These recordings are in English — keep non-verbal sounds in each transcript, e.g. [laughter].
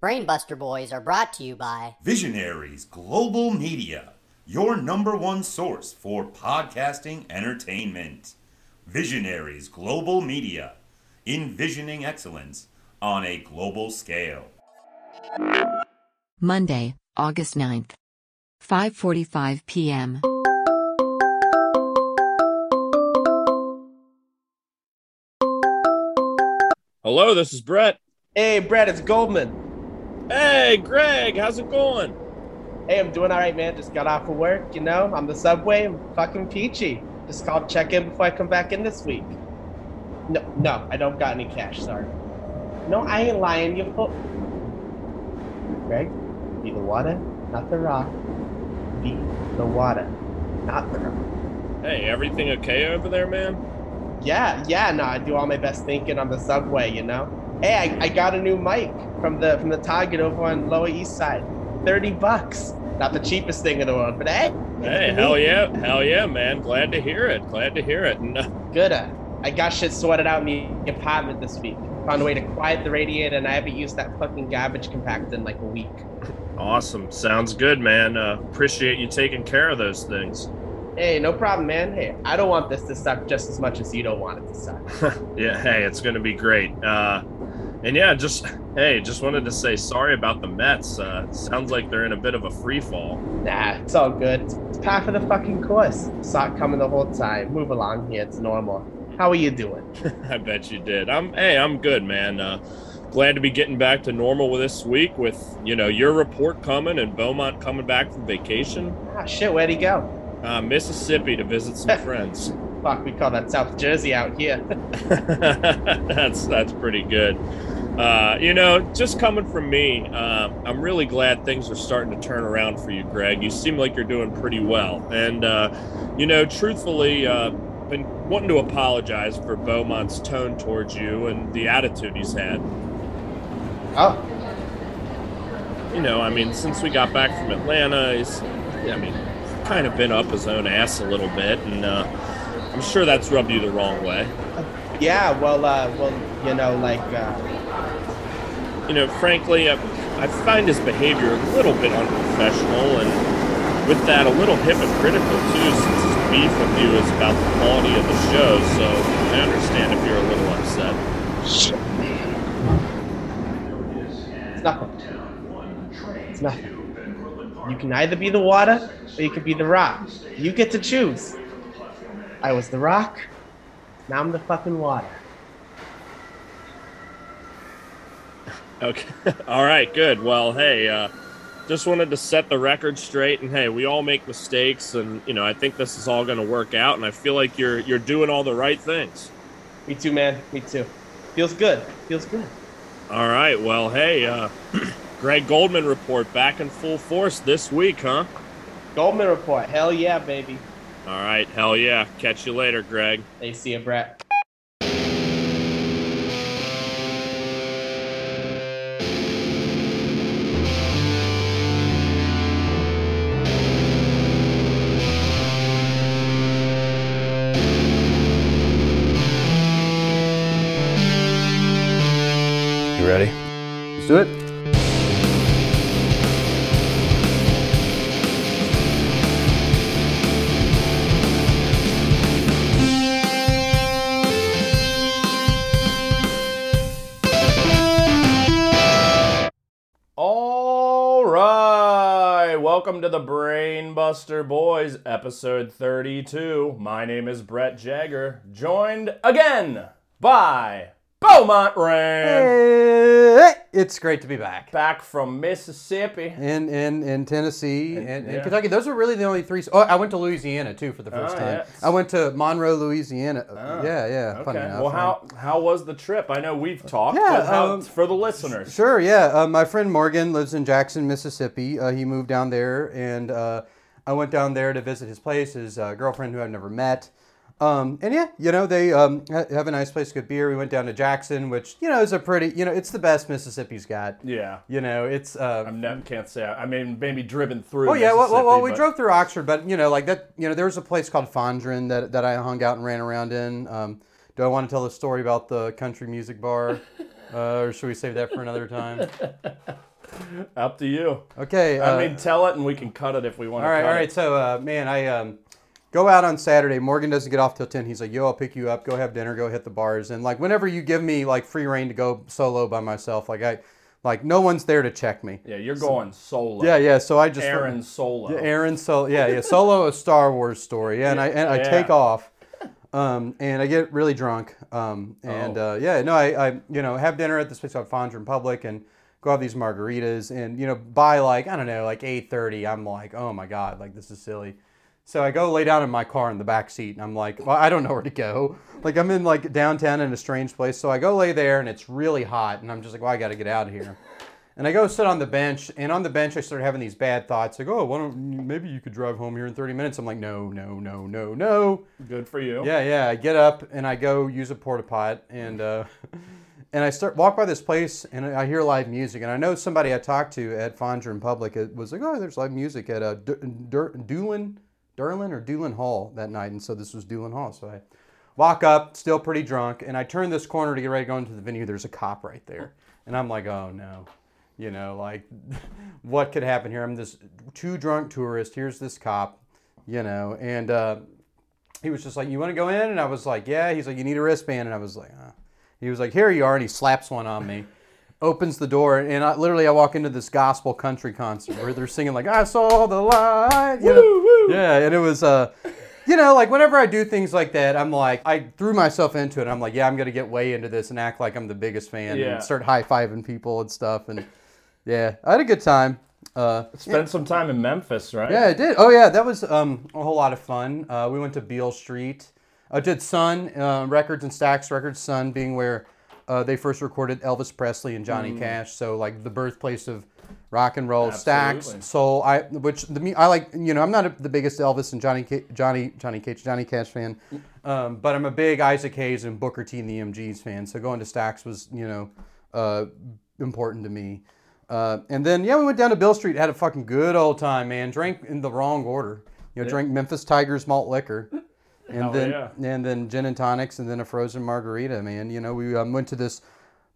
Brainbuster Boys are brought to you by Visionaries Global Media, your number one source for podcasting entertainment. Visionaries Global Media, envisioning excellence on a global scale. Monday, August 9th. 5:45 p.m. Hello, this is Brett. Hey, Brett, it's Goldman. Hey, Greg, how's it going? Hey, I'm doing all right, man. Just got off of work, you know. I'm the subway. I'm fucking peachy. Just called check in before I come back in this week. No, no, I don't got any cash. Sorry. No, I ain't lying. You fool. Greg, be the water, not the rock. Be the water, not the rock. Hey, everything okay over there, man? Yeah, yeah. No, I do all my best thinking on the subway, you know. Hey, I, I got a new mic from the from the Target over on Lower East Side. Thirty bucks. Not the cheapest thing in the world, but hey. Hey, hell yeah, hell yeah, man. Glad to hear it. Glad to hear it. Good. Uh, I got shit sorted out in the apartment this week. Found a way to quiet the radiator, and I haven't used that fucking garbage compactor in like a week. awesome. Sounds good, man. Uh, appreciate you taking care of those things. Hey, no problem, man. Hey, I don't want this to suck just as much as you don't want it to suck. [laughs] yeah, hey, it's going to be great. Uh, and yeah, just, hey, just wanted to say sorry about the Mets. Uh, sounds like they're in a bit of a free fall. Nah, it's all good. It's, part of the fucking course. Saw it coming the whole time. Move along here. It's normal. How are you doing? [laughs] I bet you did. I'm, hey, I'm good, man. Uh, glad to be getting back to normal with this week with, you know, your report coming and Beaumont coming back from vacation. Ah, shit, where'd he go? Uh, Mississippi to visit some [laughs] friends. Fuck, we call that South Jersey out here. [laughs] that's that's pretty good. Uh, you know, just coming from me, uh, I'm really glad things are starting to turn around for you, Greg. You seem like you're doing pretty well, and uh, you know, truthfully, uh, been wanting to apologize for Beaumont's tone towards you and the attitude he's had. oh, You know, I mean, since we got back from Atlanta, he's, I mean, kind of been up his own ass a little bit, and uh, I'm sure that's rubbed you the wrong way. yeah. Well, uh, well, you know, like, uh, you know, frankly, I, I find his behavior a little bit unprofessional, and with that, a little hypocritical too, since his beef with you is about the quality of the show. So I understand if you're a little upset. it's nothing. It's nothing. You can either be the water or you can be the rock. You get to choose. I was the rock. Now I'm the fucking water. Okay. [laughs] All right. Good. Well, hey, uh, just wanted to set the record straight, and hey, we all make mistakes, and you know, I think this is all going to work out, and I feel like you're you're doing all the right things. Me too, man. Me too. Feels good. Feels good. All right. Well, hey, uh, [clears throat] Greg Goldman report back in full force this week, huh? Goldman report. Hell yeah, baby. All right. Hell yeah. Catch you later, Greg. They see you, Brett. Boys, episode 32. My name is Brett Jagger, joined again by Beaumont Rand, Hey, it's great to be back. back from Mississippi. In in in Tennessee and, and yeah. Kentucky. Those are really the only three. Oh, I went to Louisiana too for the first Oh, time. yeah. I went to Monroe, Louisiana. yeah, yeah. Okay. Funny enough. Well, how how was the trip? I know we've talked, Yeah, but how, um, for the listeners. Sure, yeah. Uh, my friend Morgan lives in Jackson, Mississippi. Uh, he moved down there, and uh, I went down there to visit his place, his uh, girlfriend who I've never met. Um, and yeah, you know, they um, ha- have a nice place, good beer. We went down to Jackson, which, you know, is a pretty, you know, it's the best Mississippi's got. Yeah. You know, it's. Uh, I ne- can't say. I mean, maybe driven through. Oh yeah, well, well, well we drove through Oxford, but you know, like that. You know, there was a place called Fondren that, that I hung out and ran around in. Um, do I want to tell the story about the country music bar? [laughs] Uh, or should we save that for another time? [laughs] [laughs] Up to you. Okay. Uh, I mean, tell it and we can cut it if we want all to. right, all right. It. So, uh, man, I um, go out on Saturday. Morgan doesn't get off till ten. He's like, "Yo, I'll pick you up. Go have dinner. Go hit the bars." And like, whenever you give me like free reign to go solo by myself, like I, like no one's there to check me. Yeah, you're going solo. Yeah, yeah. So I just Aaron solo. Yeah, Aaron Solo. Yeah, yeah. Solo a Star Wars story. Yeah, and I and I take off, um, and I get really drunk. Um, and Oh. uh, yeah, no, I, I you know have dinner at this place called Fondren Public and go have these margaritas. And you know by like I don't know like eight thirty, I'm like, oh my god, like this is silly. So I go lay down in my car in the back seat, and I'm like, well, I don't know where to go. Like I'm in like downtown in a strange place. So I go lay there, and it's really hot, and I'm just like, well, I got to get out of here. And I go sit on the bench, and on the bench I start having these bad thoughts, like, oh, why don't maybe you could drive home here in 30 minutes? I'm like, no, no, no, no, no. Good for you. Yeah, yeah. I get up and I go use a porta pot, and uh, [laughs] and I start walk by this place, and I hear live music, and I know somebody I talked to at Fondren Public it was like, oh, there's live music at uh, D- Doolin, Durlin or Duling Hall that night, and so this was Duling Hall, so I walk up, still pretty drunk, and I turn this corner to get ready to go into the venue. There's a cop right there, and I'm like, oh no, you know, like [laughs] what could happen here? I'm this too drunk tourist. Here's this cop, you know, and uh, he was just like, you want to go in? And I was like, yeah. He's like, you need a wristband, and I was like, uh. He was like, here you are, and he slaps one on me. Opens the door, and I, literally I walk into this gospel country concert where they're singing like "I saw the light," you know? yeah, and it was uh, you know, like whenever I do things like that, I'm like, I threw myself into it. I'm like, yeah, I'm gonna get way into this and act like I'm the biggest fan Yeah. and start high fiving people and stuff. And yeah, I had a good time. Uh, Spent some time in Memphis, right? yeah, I did. Oh yeah, that was um, a whole lot of fun. Uh, we went to Beale Street. I did Sun uh, Records and Stax Records. Sun being where uh, they first recorded Elvis Presley and Johnny Cash. So like the birthplace of rock and roll. Absolutely. Stax, soul. I which the I like. You know, I'm not a, the biggest Elvis and Johnny Ca- Johnny Johnny Cage Johnny Cash fan, um, but I'm a big Isaac Hayes and Booker T and the MGs fan. So going to Stax was you know uh, important to me. Uh, and then yeah, we went down to Beale Street, had a fucking good old time, man. Drank in the wrong order. You know, drank Memphis Tigers malt liquor, and then yeah. and then gin and tonics, and then a frozen margarita, man. You know, we um, went to this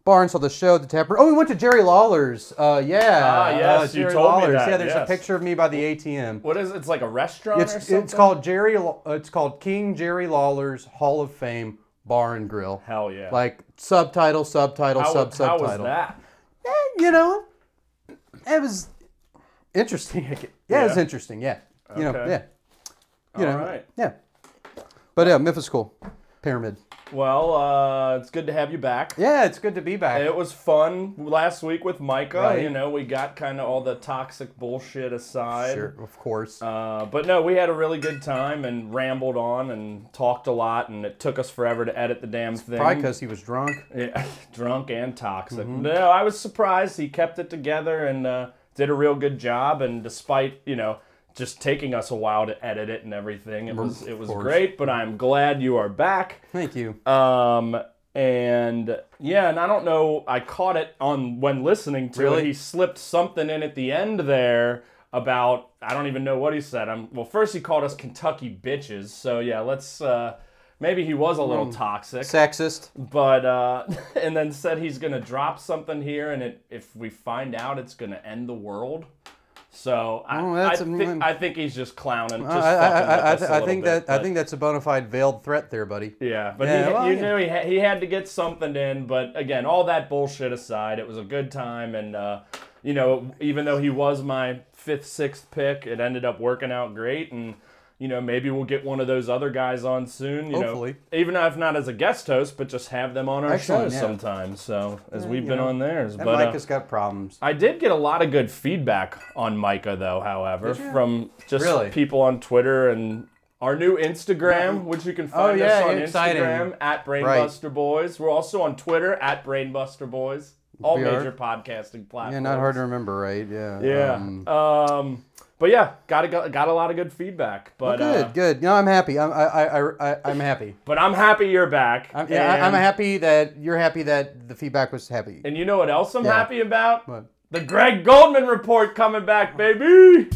bar and saw the show at the tap room. Oh, we went to Jerry Lawler's. Uh, yeah. Ah, yes, uh, you told me that, Yeah, there's yes. a picture of me by the ATM. What is it? It's like a restaurant or It's something? it's called Jerry. Uh, It's called King Jerry Lawler's Hall of Fame Bar and Grill. Hell yeah. Like subtitle, subtitle, how, sub how subtitle. was that? Eh, you know, it was interesting. [laughs] Yeah, it was Yeah? interesting. Yeah, you know, yeah, you All know, right. yeah. But yeah, Memphis cool. Pyramid. Well, uh, it's good to have you back. Yeah, it's good to be back. It was fun last week with Micah. Right. You know, we got kind of all the toxic bullshit aside. Sure, of course. Uh, but no, we had a really good time and rambled on and talked a lot, and it took us forever to edit the damn thing. Probably because he was drunk. Yeah, [laughs] drunk and toxic. Mm-hmm. No, I was surprised he kept it together and uh, did a real good job. And despite you know just taking us a while to edit it and everything, it was it was great. But I'm glad you are back. Thank you. Um, and yeah, and I don't know. I caught it on when listening to it. He slipped something in at the end there about I don't even know what he said. I'm well. First he called us Kentucky bitches. So yeah, let's. Uh, maybe he was a little Mm. toxic Sexist. but uh, [laughs] and then said he's gonna drop something here, and it, if we find out, it's gonna end the world. So I, Oh, I, that's a- thi- I think he's just clowning. Just I, I, I, I, us a I little think bit, that I think that's a bona fide veiled threat there, buddy. yeah, but Yeah, he, well, you yeah. knew he had, he had to get something in. But again, all that bullshit aside, it was a good time, and uh, you know, even though he was my fifth, sixth pick, it ended up working out great, and you know, maybe we'll get one of those other guys on soon. You Hopefully. know, even if not as a guest host, but just have them on our Excellent, shows yeah. sometimes. So as we've you been know, on theirs, but uh, has got problems. I did get a lot of good feedback on Micah, though. However, from just Really? people on Twitter and our new Instagram, which you can find Oh, yeah, us on exciting. Instagram at Brainbuster Boys. We're also on Twitter at Brainbuster Boys. All We are? major podcasting platforms. Yeah, not hard to remember, right? Yeah. Yeah. um, Um, but yeah, got a, got a lot of good feedback. But good, uh, good. No, I'm happy. I'm, I, I, I, I'm happy. but I'm happy you're back. I'm, yeah, I- I'm happy that you're happy that the feedback was happy. And you know what else I'm Yeah. happy about? What? The Greg Goldman report coming back, baby.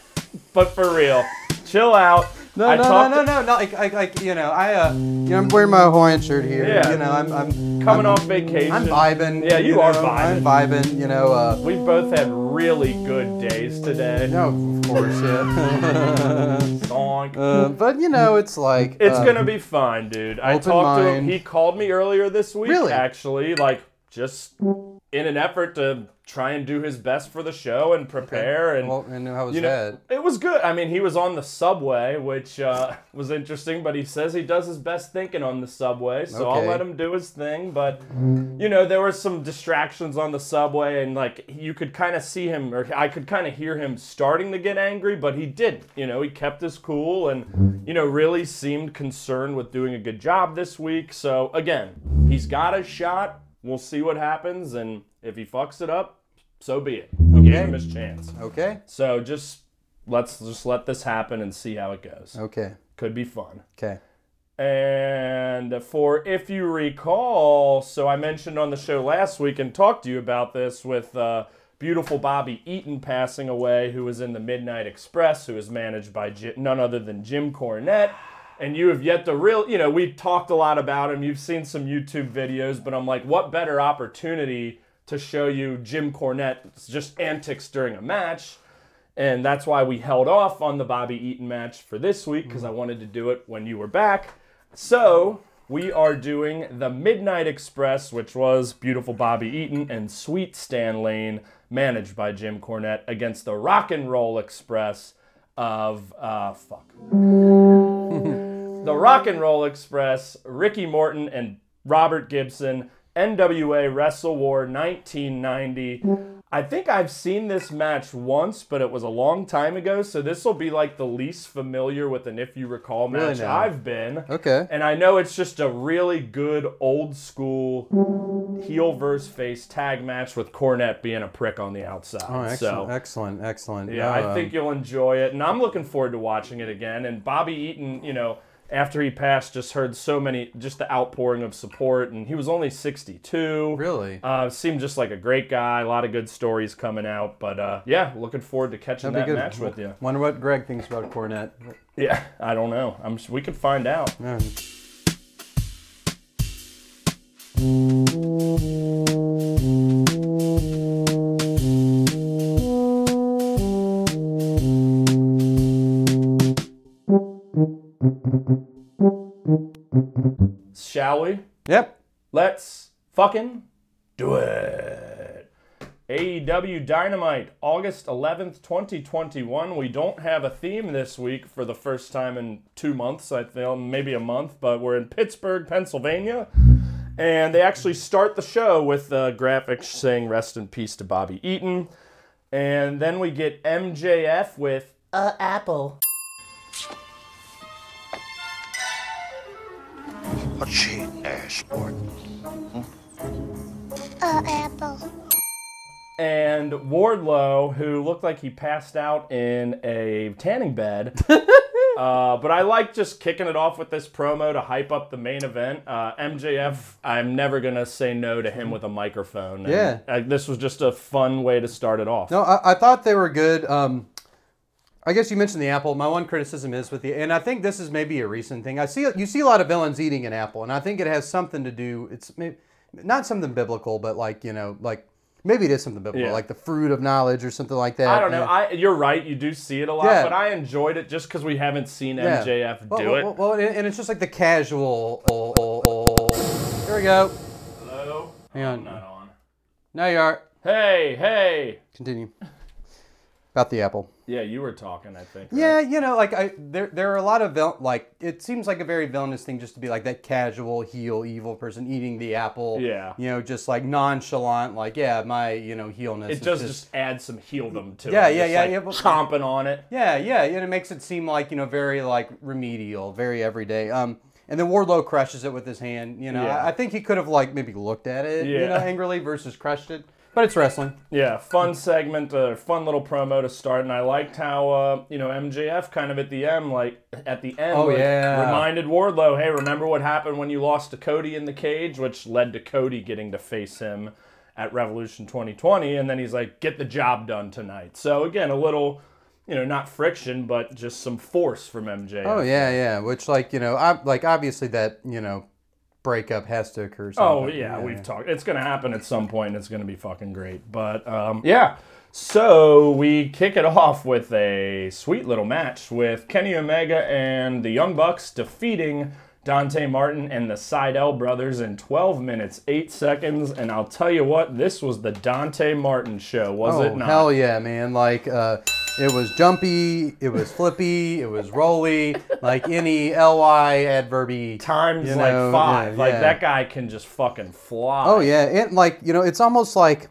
[laughs] but for real, chill out. No, I no, talked- no, no, no, no. Like, like, like, you know, I, uh, you know, I'm wearing my Hawaiian shirt here. Yeah. You know, I'm, I'm Coming I'm, off vacation. I'm vibing. Yeah, you are know, vibing. I'm vibing. You know, uh, We both had really good days today. no, of course, yeah. [laughs] Donk. uh, but you know, it's like It's uh, gonna be fine, dude. I open talked to him. He called me earlier this week, Really? actually, like just in an effort to try and do his best for the show and prepare. And Well, and how was you know, that? it was good. I mean, he was on the subway, which uh, [laughs] was interesting. But he says he does his best thinking on the subway, so I'll let him do his thing. But you know, there were some distractions on the subway, and like you could kind of see him, or I could kind of hear him starting to get angry, but he didn't. You know, he kept his cool, and you know, really seemed concerned with doing a good job this week. So again, he's got a shot. We'll see what happens, and if he fucks it up, so be it. We gave him his chance. Okay, So just let's just let this happen and see how it goes. okay, Could be fun. okay. And for if you recall, so I mentioned on the show last week and talked to you about this with uh, beautiful Bobby Eaton passing away, who was in the Midnight Express, who was managed by none other than Jim Cornette. And you have yet to real, you know, we talked a lot about him. You've seen some YouTube videos, but I'm like, what better opportunity to show you Jim Cornette's just antics during a match? And that's why we held off on the Bobby Eaton match for this week because I wanted to do it when you were back. So we are doing the Midnight Express, which was beautiful Bobby Eaton and Sweet Stan Lane, managed by Jim Cornette, against the Rock and Roll Express of uh, fuck. [laughs] the Rock and Roll Express, Ricky Morton and Robert Gibson, NWA Wrestle War 1990. I think I've seen this match once, but it was a long time ago, so this will be like the least familiar with an if you recall match now? I've been. Okay. And I know it's just a really good old school heel versus face tag match with Cornette being a prick on the outside. Oh, excellent, so excellent, excellent. yeah, I um, think you'll enjoy it, and I'm looking forward to watching it again. And Bobby Eaton, you know, after he passed, just heard so many, just the outpouring of support, and he was only 62. really. Uh, seemed just like a great guy. A lot of good stories coming out, but uh, yeah, looking forward to catching That'd that match with you. Wonder what Greg thinks about Cornette. Yeah, I don't know. I'm. We could find out. Yeah. Shall we? Yep. Let's fucking do it. AEW Dynamite, August 11th, 2021. We don't have a theme this week for the first time in two months, I feel, maybe a month, but we're in Pittsburgh, Pennsylvania. And they actually start the show with the graphics saying rest in peace to Bobby Eaton. And then we get MJF with Uh, Apple. A cheating ass sport. Uh, Apple. and Wardlow, who looked like he passed out in a tanning bed. [laughs] uh, but I like just kicking it off with this promo to hype up the main event. Uh, MJF, I'm never going to say no to him with a microphone. And, Yeah. uh, this was just a fun way to start it off. No, I, I thought they were good. Um, I guess you mentioned the apple. My one criticism is with the, and I think this is maybe a recent thing. I see you see a lot of villains eating an apple, and I think it has something to do. It's maybe, not something biblical, but like you know, like maybe it is something biblical, Yeah. like the fruit of knowledge or something like that. I don't know. Yeah. I, you're right. You do see it a lot, Yeah. but I enjoyed it just because we haven't seen Yeah. MJF well, do well, it. Well, well, and and it's just like the casual. oh, oh, oh. Here we go. Hello? Hang on. Not on. Now you are. Hey, hey. Continue. About the apple. Yeah, you were talking, I think. right? Yeah, you know, like I there there are a lot of vil- like it seems like a very villainous thing just to be like that casual heel evil person eating the apple. Yeah. You know, just like nonchalant, like yeah, my you know heelness. It is does just, just add some heeldom to Yeah, it. yeah, Just, yeah, like yeah, but- chomping on it. yeah, yeah, and it makes it seem like you know very like remedial, very everyday. Um, and then Wardlow crushes it with his hand. You know, Yeah. I, I think he could have like maybe looked at it, you know, angrily versus crushed it. But it's wrestling. Yeah, fun segment, uh, fun little promo to start, and I liked how uh, you know MJF kind of at the end, like at the end, Oh, like, yeah. reminded Wardlow, hey, remember what happened when you lost to Cody in the cage, which led to Cody getting to face him at Revolution 2020, and then he's like, get the job done tonight. So again, a little you know, not friction, but just some force from MJ. Oh yeah, yeah. Which like you know, ob- like obviously that you know breakup has to occur. Oh sometime. yeah, we've talked. It's gonna happen at some point. It's gonna be fucking great. But um, yeah, so we kick it off with a sweet little match with Kenny Omega and the Young Bucks defeating Dante Martin and the Sydal brothers in 12 minutes 8 seconds. And I'll tell you what, this was the Dante Martin show, was Oh it not? hell yeah, man! Like uh, it was jumpy, it was flippy, it was rolly, like any ly adverby. Times you like five. yeah, like yeah. that guy can just fucking fly. Oh yeah, and like you know, it's almost like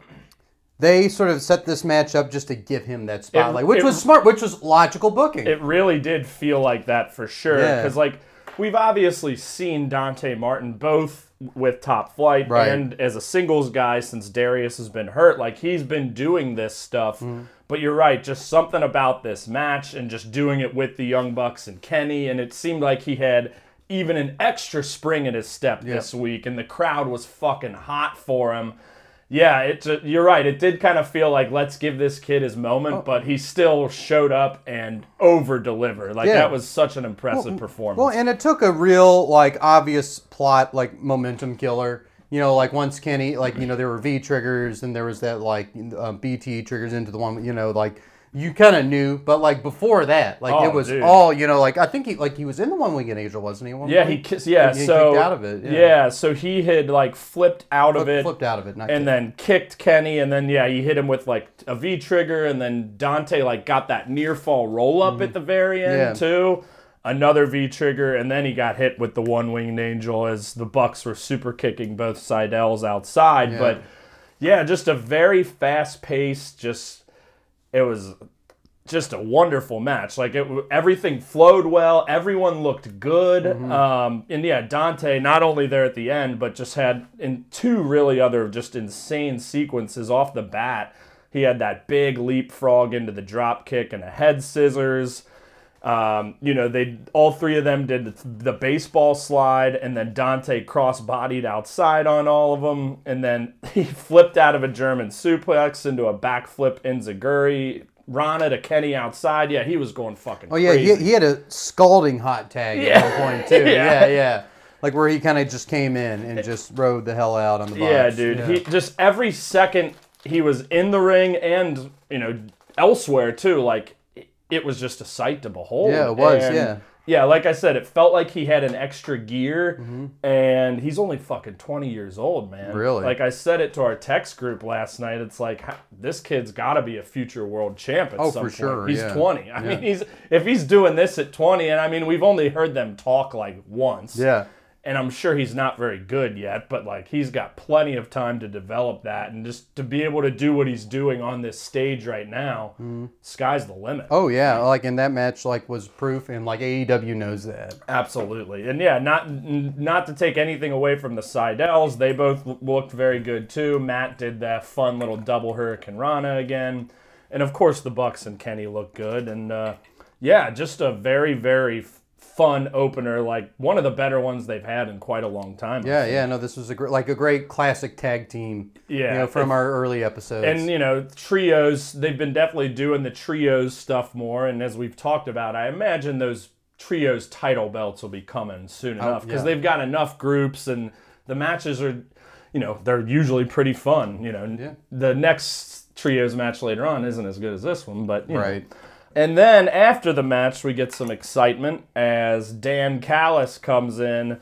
they sort of set this match up just to give him that spotlight, which it- was smart, which was logical booking. It really did feel like that for sure. Yeah. Because, like, we've obviously seen Dante Martin both with Top Flight Right. and as a singles guy since Darius has been hurt. Like, he's been doing this stuff. Mm-hmm. But you're right, just something about this match and just doing it with the Young Bucks and Kenny. And it seemed like he had even an extra spring in his step this week, and the crowd was fucking hot for him. Yeah, it, you're right. It did kind of feel like let's give this kid his moment, Oh. but he still showed up and over delivered. Like Yeah. that was such an impressive performance. Well, and it took a real like obvious plot like momentum killer. You know, like once Kenny, like you know, there were V triggers, and there was that like um, BT triggers into the one. You know, like you kind of knew, but like before that, like Oh, it was dude. all you know. Like I think he like he was in the one winged angel, wasn't he? one yeah, he kissed. Yeah, He- he so kicked out of it. Yeah. Yeah, so he had like flipped out of it, flipped out of it, not and kicked. then kicked Kenny, and then yeah, he hit him with like a V trigger, and then Dante like got that near fall roll up at the very end Mm-hmm. Yeah. too. Another V trigger, and then he got hit with the one winged angel as the Bucks were super kicking both Sydals outside. But yeah, just a very fast paced, just it was just a wonderful match. Like it, everything flowed well. Everyone looked good. Um, and yeah, Dante not only there at the end, but just had in two really other just insane sequences off the bat. He had that big leapfrog into the drop kick and a head scissors. Um, you know, they all three of them did the baseball slide, and then Dante cross-bodied outside on all of them, and then [laughs] he flipped out of a German suplex into a backflip enziguri. Rana to Kenny outside. Yeah, he was going fucking. Oh yeah, he, he had a scalding hot tag Yeah. at one point too. [laughs] Yeah. yeah, yeah. Like where he kind of just came in and just rode the hell out on the box. Yeah, dude. He just every second he was in the ring and you know elsewhere too. Like it- was just a sight to behold. Yeah, it was, And, yeah. Yeah, like I said, it felt like he had an extra gear, Mm-hmm. and he's only fucking twenty years old, man. Really? Like I said it to our text group last night. It's like this kid's got to be a future world champ at Oh, some for point. sure, He's yeah. twenty. I mean, he's if he's doing this at twenty, and I mean, we've only heard them talk like once Yeah. And I'm sure he's not very good yet, but like he's got plenty of time to develop that and just to be able to do what he's doing on this stage right now, sky's the limit. Oh yeah, like in that match, like was proof, and like AEW knows that. Absolutely. And yeah, not not to take anything away from the Sydals, they both looked very good too. Matt did that fun little double Hurricane Rana again. And of course the Bucks and Kenny look good and uh, yeah, just a very very fun opener like one of the better ones they've had in quite a long time. Yeah, yeah. No, this was a gr- like a great classic tag team. Yeah, you know, from if- our early episodes. And you know, trios, they've been definitely doing the trios stuff more. And as we've talked about, I imagine those trios title belts will be coming soon oh, enough because Oh, yeah. they've got enough groups and the matches are, you know, they're usually pretty fun. You know, Yeah. the next trios match later on isn't as good as this one, but you know. And then after the match, we get some excitement as Don Callis comes in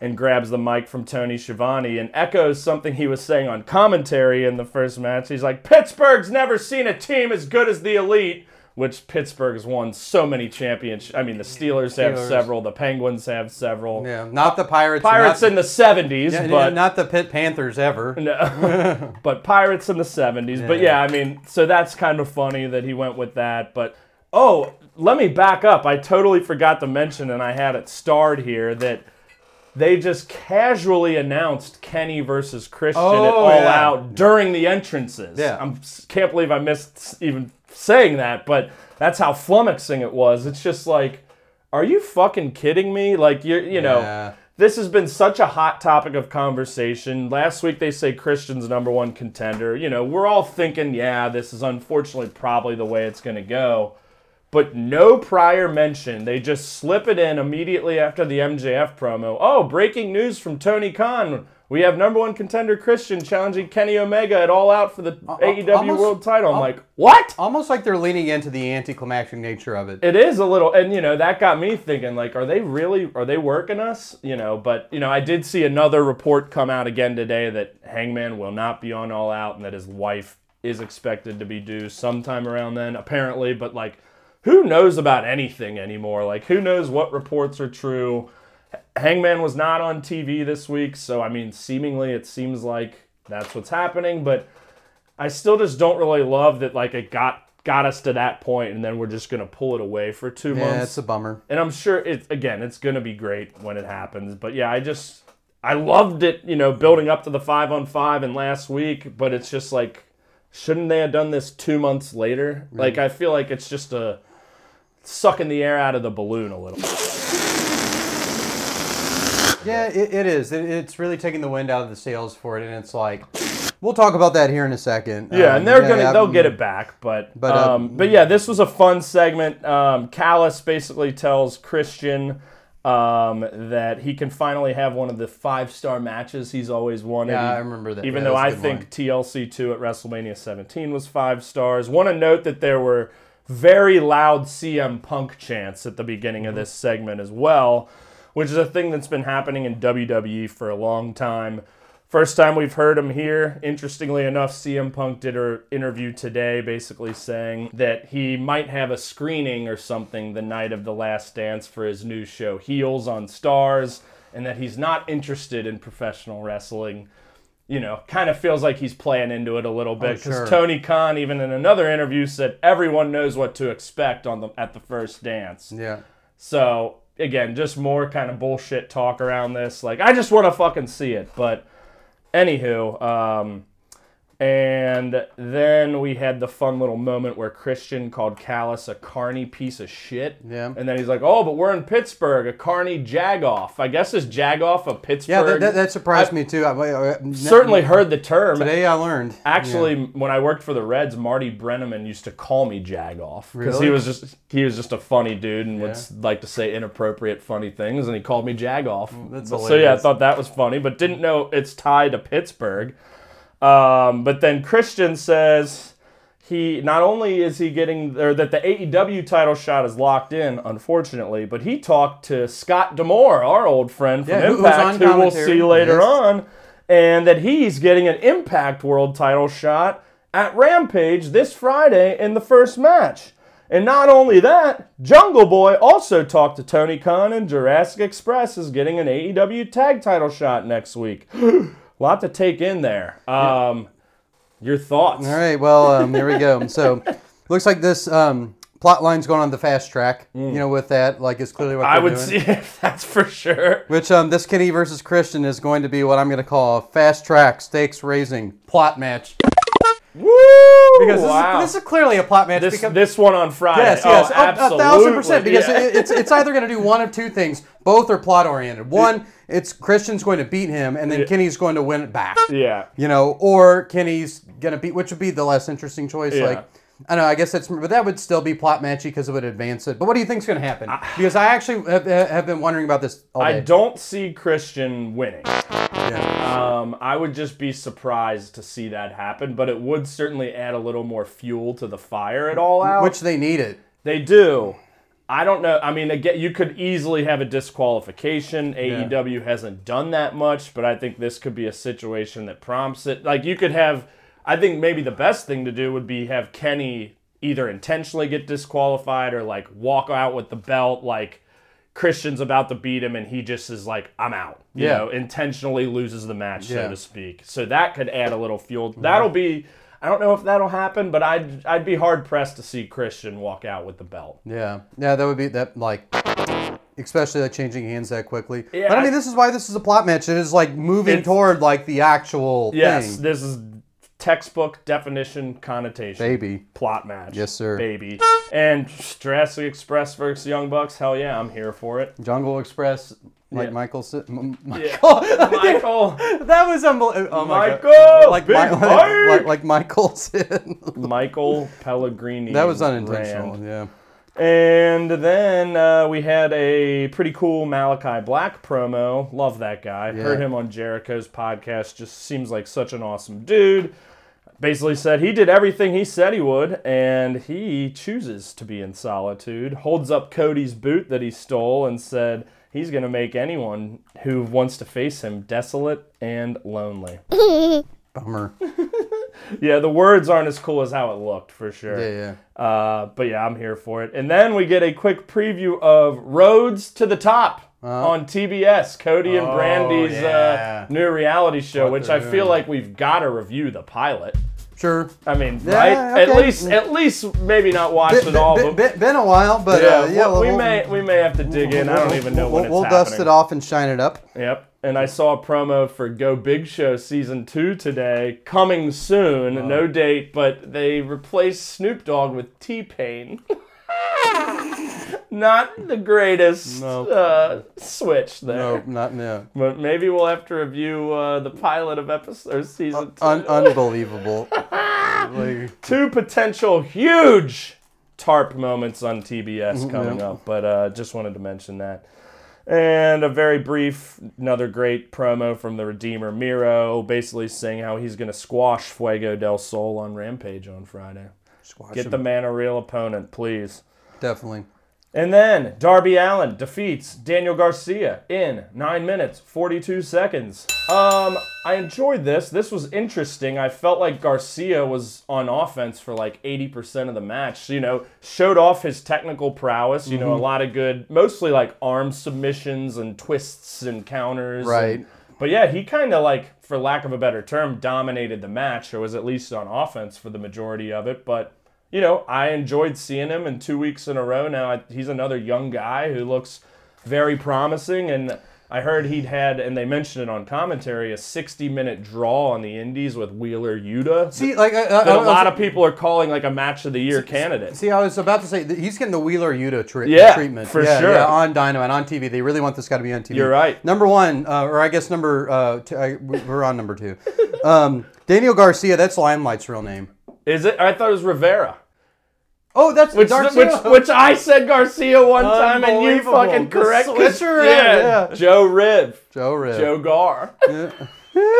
and grabs the mic from Tony Schiavone and echoes something he was saying on commentary in the first match. He's like, Pittsburgh's never seen a team as good as the Elite, which Pittsburgh's won so many championships. I mean, the Steelers, have several, the Penguins have several. Yeah, not the Pirates. Pirates in the 70s, yeah, but not the Pitt Panthers ever. [laughs] no. but Pirates in the 70s. But yeah, I mean, so that's kind of funny that he went with that. But oh, let me back up. I totally forgot to mention, and I had it starred here, that they just casually announced Kenny versus Christian at Oh, All yeah. Out during the entrances. Yeah. I can't believe I missed even saying that, but that's how flummoxing it was. It's just like, are you fucking kidding me? Like, you're, you know. This has been such a hot topic of conversation. Last week they say Christian's number one contender. You know, we're all thinking, yeah, this is unfortunately probably the way it's going to go. But no prior mention. They just slip it in immediately after the MJF promo. Oh, breaking news from Tony Khan. We have number one contender Christian challenging Kenny Omega at All Out for the AEW almost- World Title. I'm al- like, what? Almost like they're leaning into the anticlimactic nature of it. It is a little, and you know that got me thinking. Like, are they really? Are they working us? You know, but you know, I did see another report come out again today that Hangman will not be on All Out, and that his wife is expected to be due sometime around then, apparently. But like, who knows about anything anymore? Like, who knows what reports are true? Hangman was not on TV this week, so I mean, seemingly it seems like that's what's happening, but I still just don't really love that like it got got us to that point and then we're just going to pull it away for 2 yeah, months. Yeah, it's a bummer. and I'm sure it again, it's going to be great when it happens, but yeah, I just I loved it, you know, building up to the 5 on 5 and last week, but it's just like shouldn't they have done this 2 months later? Like I feel like it's just a sucking the air out of the balloon a little. Yeah, it, it is. It, it's really taking the wind out of the sails for it, and it's like we'll talk about that here in a second. Yeah, Um, and they're gonna yeah, they'll um, get it back, but but, uh, um, but yeah, this was a fun segment. Um, Callis basically tells Christian um, that he can finally have one of the five star matches he's always wanted. Yeah, I remember that. Even Yeah, though I was a good think line. TLC two at WrestleMania 17 was five stars. Want to note that there were very loud CM Punk chants at the beginning Mm-hmm. of this segment as well, which is a thing that's been happening in WWE for a long time. First time we've heard him here. Interestingly enough, CM Punk did an interview today basically saying that he might have a screening or something the night of the last dance for his new show, Heels on Starz, and that he's not interested in professional wrestling. You know, kind of feels like he's playing into it a little bit because sure. Tony Khan, even in another interview, said everyone knows what to expect on the at the first dance. Yeah. So again, just more kind of bullshit talk around this. Like I just want to fucking see it. But anywho, um, and then we had the fun little moment where Christian called Callis a carny piece of shit. Yeah. And then he's like, "Oh, but we're in Pittsburgh, a carny jagoff. I guess is jagoff a Pittsburgh?" Yeah, that, that, that surprised I me too. I, I, Certainly heard the term. Today I learned. Actually, when I worked for the Reds, Marty Brennaman used to call me Jagoff because he was just he was just a funny dude and would like to say inappropriate funny things, and he called me Jagoff. that's so yeah, I thought that was funny, but didn't know it's tied to Pittsburgh. Um, but then Christian says he not only is he getting or that the AEW title shot is locked in, unfortunately, but he talked to Scott D'Amore, our old friend from Yeah, Impact, who we'll see later yes. on, and that he's getting an Impact World title shot at Rampage this Friday in the first match. And not only that, Jungle Boy also talked to Tony Khan, and Jurassic Express is getting an AEW tag title shot next week. [gasps] [gasps] lot to take in there. Um, your thoughts? All right, well, um, here we go. [laughs] So, looks like this um, plot line's going on the fast track. You know, with that, like, it's clearly what Mm. I would doing. see [laughs] if that's for sure. Which um, this Kenny versus Christian is going to be what I'm going to call a fast track stakes raising plot match. Woo! Because this, wow. is, this is clearly a plot match. this, because, this one on Friday. Yes, Oh, yes, a- a, absolutely. thousand percent. Because Yeah. it, it's it's either going to do one of two things. Both are plot oriented. One, it's Christian's going to beat him, and then Kenny's going to win it back. yeah. You know, or Kenny's going to beat, which would be the less interesting choice. Yeah. Like, I don't know. I guess that's, but that would still be plot matchy because it would advance it. But what do you think's going to happen? Because I actually have, have been wondering about this all day. I don't see Christian winning. Yeah. Um, I would just be surprised to see that happen, but it would certainly add a little more fuel to the fire at all out. Which they need it. They do. I don't know. I mean, again, you could easily have a disqualification. AEW hasn't done that much, but I think this could be a situation that prompts it. Like you could have. I think maybe the best thing to do would be have Kenny either intentionally get disqualified or like walk out with the belt, like Christian's about to beat him and he just is like, I'm out. You Yeah. know, intentionally loses the match, Yeah. so to speak. So that could add a little fuel. That'll be. I don't know if that'll happen, but I'd I'd be hard pressed to see Christian walk out with the belt. Yeah, yeah, that would be that like, especially like changing hands that quickly. Yeah, but I mean, this is why this is a plot match. It is like moving toward like the actual Yes, thing. this is textbook definition connotation. Baby. Plot match. Yes, sir. Baby. And Jurassic Express versus Young Bucks. Hell yeah, I'm here for it. Jungle Express, like Yeah. Michael. M- Yeah. Michael. [laughs] Michael. that was unbelievable. Oh my Michael, God. [laughs] Like, like, like, like Michael said. [laughs] Michael Pellegrini. that was unintentional. Brand. Yeah. And then uh, we had a pretty cool Malachi Black promo. Love that guy. Yeah. Heard him on Jericho's podcast. Just seems like such an awesome dude. Basically said he did everything he said he would, and he chooses to be in solitude. Holds up Cody's boot that he stole and said he's going to make anyone who wants to face him desolate and lonely. [laughs] Bummer. [laughs] Yeah, the words aren't as cool as how it looked for sure. Yeah, yeah. Uh, but yeah, I'm here for it. And then we get a quick preview of Roads to the Top on TBS, Cody and Oh, Brandi's yeah. uh, new reality show, What which I feel doing. like we've got to review the pilot. Sure. I mean, Yeah, right? At least, at least, maybe not watch Been, it all. been, but been, a while, but yeah, uh, yeah, we, we we'll- may we may have to dig in. I don't even know we'll, when it's we'll happening. dust it off and shine it up. Yep. And I saw a promo for Go Big Show season two today, coming soon. No date, but they replaced Snoop Dogg with T Pain. [laughs] Not the greatest No. uh, switch there. No, not no. But maybe we'll have to review uh, the pilot of episode season two. Un- unbelievable. [laughs] Like, Two potential huge TARP moments on TBS coming yeah. up, but uh, just wanted to mention that. And a very brief, another great promo from the Redeemer Miro, basically saying how he's going to squash Fuego del Sol on Rampage on Friday. squash Get him. the man a real opponent, please. Definitely. And then Darby Allin defeats Daniel Garcia in 9 minutes 42 seconds. Um I enjoyed this. This was interesting. I felt like Garcia was on offense for like 80% of the match. You know, showed off his technical prowess, you know, a lot of good mostly like arm submissions and twists and counters. Right. and- but yeah, he kind of like for lack of a better term dominated the match or was at least on offense for the majority of it, but you know, I enjoyed seeing him in two weeks in a row. Now I- he's another young guy who looks very promising, and I heard he'd had, and they mentioned it on commentary, a 60-minute draw on the Indies with Wheeler Yuta. See, like I, I, that I a lot of people are calling like a match of the year candidate. See, I was about to say he's getting the Wheeler Yuta tre- Yeah, treatment. for yeah, sure. Yeah, on Dynamite, on TV. They really want this guy to be on TV. You're right. Number one, uh, or I guess number uh, I, we're on number two. [laughs] Um, Daniel Garcia, that's Limelight's real name. Is it? I thought it was Rivera. Oh, that's Which, which, which I said Garcia one time and you fucking The corrected. yeah, yeah. Joe Riv. Joe Riv. Joe Gar. [laughs]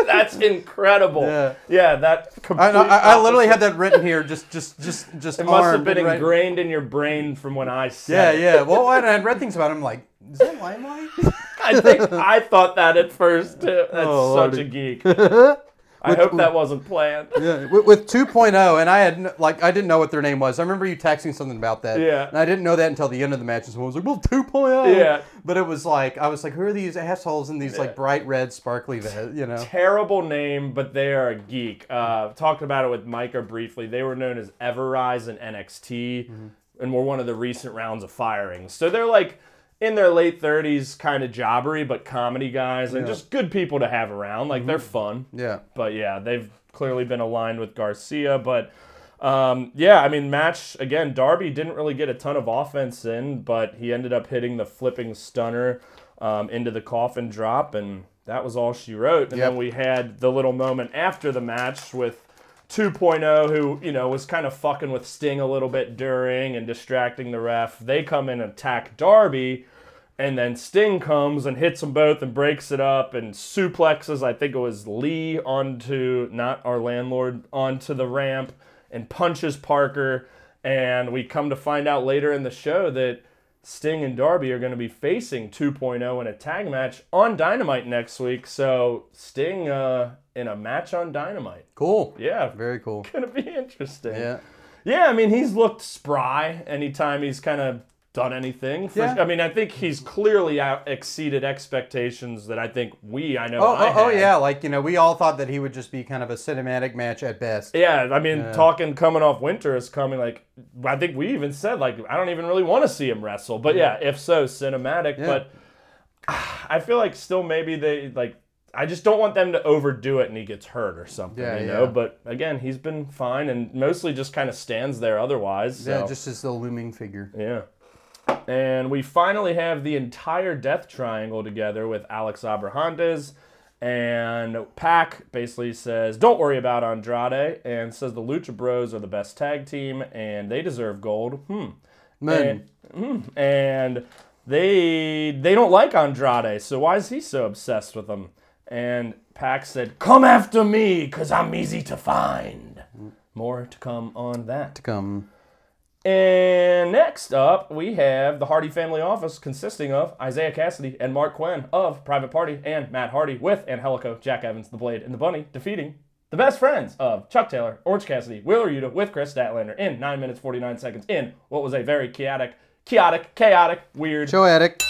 That's incredible. Yeah. Yeah, that I, complete I, I literally had that written here. Just, just, just, just. It must have armed been right- ingrained in your brain from when I Yeah, said it. yeah. Well, I had read things about him. Like, is that Limelight? [laughs] I I think I thought that at first too. That's Oh, such Lordy. a geek. [laughs] I hope that wasn't planned. [laughs] Yeah, with, with 2.0, and I had like I didn't know what their name was. I remember you texting something about that. Yeah. And I didn't know that until the end of the match, and someone was like, "Well, 2.0." Yeah. But it was like I was like, "Who are these assholes in these like bright red, sparkly vest?" You know? Terrible name, but they are a geek. Uh, talked about it with Micah briefly. They were known as Everrise and NXT, Mm-hmm. and were one of the recent rounds of firings. So they're like in their late 30s, kind of jobbery, but comedy guys, and just good people to have around. Like they're fun. Yeah. but yeah, they've clearly been aligned with Garcia. But um, yeah, I mean, match again. Darby didn't really get a ton of offense in, but he ended up hitting the flipping stunner um, into the coffin drop, and that was all she wrote. And Yep. then we had the little moment after the match with 2.0, who you know was kind of fucking with Sting a little bit during and distracting the ref. They come in and attack Darby. And then Sting comes and hits them both and breaks it up and suplexes, I think it was Lee onto, not our landlord, onto the ramp and punches Parker. And we come to find out later in the show that Sting and Darby are going to be facing 2.0 in a tag match on Dynamite next week. So Sting uh, in a match on Dynamite. Cool. Yeah, Very cool. [laughs] going to be interesting. Yeah. Yeah, I mean, he's looked spry anytime he's kind of done anything. For, Yeah. I mean, I think he's clearly out exceeded expectations that I think we, I know. Oh, I oh, oh, yeah. Like you know, we all thought that he would just be kind of a cinematic match at best. Yeah, I mean, talking coming off winter is coming. Like, I think we even said like I don't even really want to see him wrestle. But yeah, if so, cinematic. Yeah. But ah, I feel like still maybe they like. I just don't want them to overdo it and he gets hurt or something, Yeah, you know. yeah. But again, he's been fine and mostly just kind of stands there otherwise. Yeah, just as the looming figure. Yeah. And we finally have the entire Death Triangle together with Alex Abrahantes. And Pac basically says, Don't worry about Andrade. And says the Lucha Bros are the best tag team and they deserve gold. Hmm. Men. And, mm, and they they don't like Andrade, so why is he so obsessed with them? And Pac said, "Come after me, cause I'm easy to find." More to come on that. to come. And next up, we have the Hardy family office consisting of Isiah Kassidy and Marq Quen of Private Party and Matt Hardy with Angelico, Jack Evans, the Blade, and the Bunny defeating the best friends of Chuck Taylor, Orange Cassidy, Wheeler Yuta with Kris Statlander in 9 minutes 49 seconds in what was a very chaotic, chaotic, chaotic, weird, addict.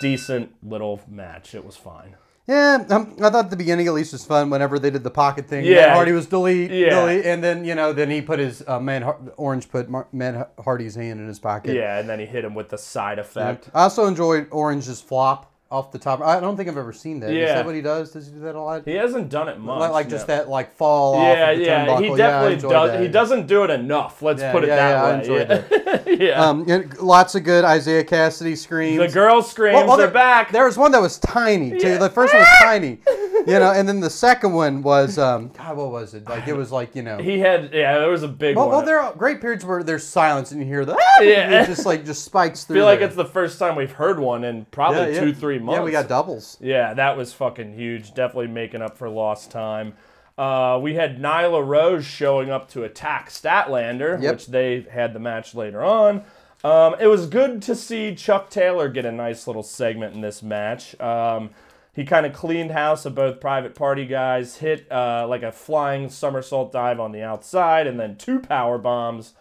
decent little match. It was fine. Yeah, um, I thought the beginning at least was fun whenever they did the pocket thing. Yeah. Matt Hardy was delete, Yeah. delete, and then you know, then he put his uh, man Har- Orange put Mar- Matt Hardy's hand in his pocket. Yeah, and then he hit him with the side effect. I also enjoyed Orange's flop off the top. I don't think I've ever seen that. Is Yeah. that what he does? Does he do that a lot? He hasn't done it much. like, like just that like fall off. Yeah, of the yeah, he definitely enjoyed does. that. He doesn't do it enough. Let's Yeah, put it yeah, that yeah, I way. enjoyed yeah. [laughs] yeah. Um, lots of good Isiah Kassidy screams. the girl screams. Well, well, there- back. There was one that was tiny too. Yeah. The first one was [laughs] tiny, you know, and then the second one was um, God, what was it? Like it was like you know. He had yeah, there was a big well, one. well, there are great periods where there's silence and you hear the ah! [laughs] Yeah. it just like just spikes I through. feel like there. it's the first time we've heard one in probably Yeah, yeah. two, three months. Yeah, we got doubles. Yeah, that was fucking huge. Definitely making up for lost time. Uh, we had Nyla Rose showing up to attack Statlander, Yep. which they had the match later on. Um, it was good to see Chuck Taylor get a nice little segment in this match. Um, he kind of cleaned house of both private party guys, hit uh, like a flying somersault dive on the outside, and then two power bombs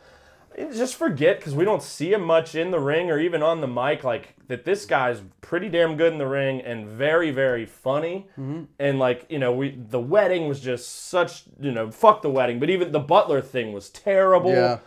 just forget because we don't see him much in the ring or even on the mic like that this guy's pretty damn good in the ring and very very funny Mm-hmm. and like you know we the wedding was just such you know fuck the wedding but even the butler thing was terrible Yeah.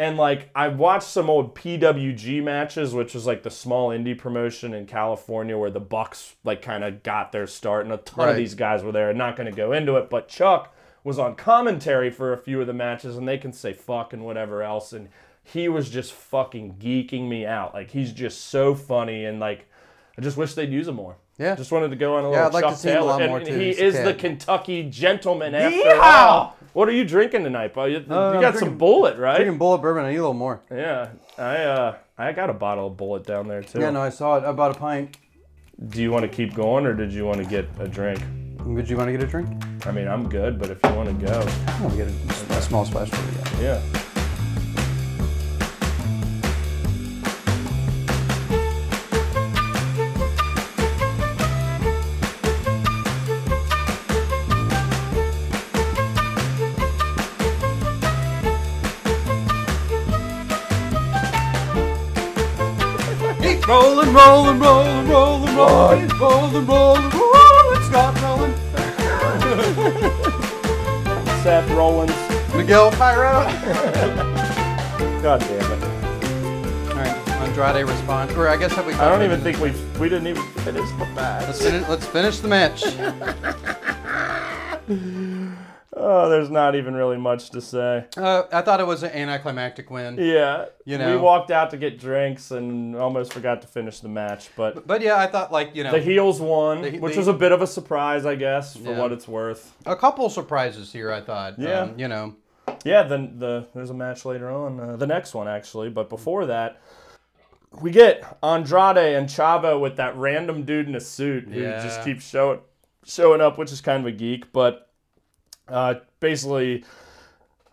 and like I watched some old PWG matches, which was like the small indie promotion in California where the Bucks like kind of got their start, and a ton of these guys were there. I'm not going to go into it, but Chuck was on commentary for a few of the matches, and they can say fuck and whatever else, and he was just fucking geeking me out. Like he's just so funny, and like I just wish they'd use him more. Yeah. just wanted to go on a Yeah, little I'd like Chuck to see him a lot and more, too. he is the. Kentucky gentleman after Yeehaw! all. What are you drinking tonight, bud? You, you Uh, I'm got some Bulleit, right? Drinking Bulleit bourbon. I need a little more. Yeah, I uh, I got a bottle of Bulleit down there too. Yeah, no, I saw it. I bought a pint. Do you want to keep going, or did you want to get a drink? Would you want to get a drink? I mean, I'm good, but if you want to go, I want to get a, a small splash for you. yeah. Keep rolling, rolling, rolling, rolling, rolling, rolling, rolling, rolling. Scott. [laughs] Seth Rollins. Miguel Pyro. God damn it! All right, Andrade response. Or I guess have we? I don't even think we we didn't even finish the match. Let's finish, let's finish the match. [laughs] Oh, there's not even really much to say. Uh, I thought it was an anticlimactic win. Yeah, You know, we walked out to get drinks and almost forgot to finish the match, but. But yeah, I thought like you know The heels won, The- which the- was a bit of a surprise, I guess, for Yeah. what it's worth. a couple surprises here. I thought. Yeah. Um, you know. Yeah, then the there's a match later on, uh, the next one actually, but before that, we get Andrade and Chavo with that random dude in a suit who Yeah. just keeps showing showing up, which is kind of a geek, but uh, basically.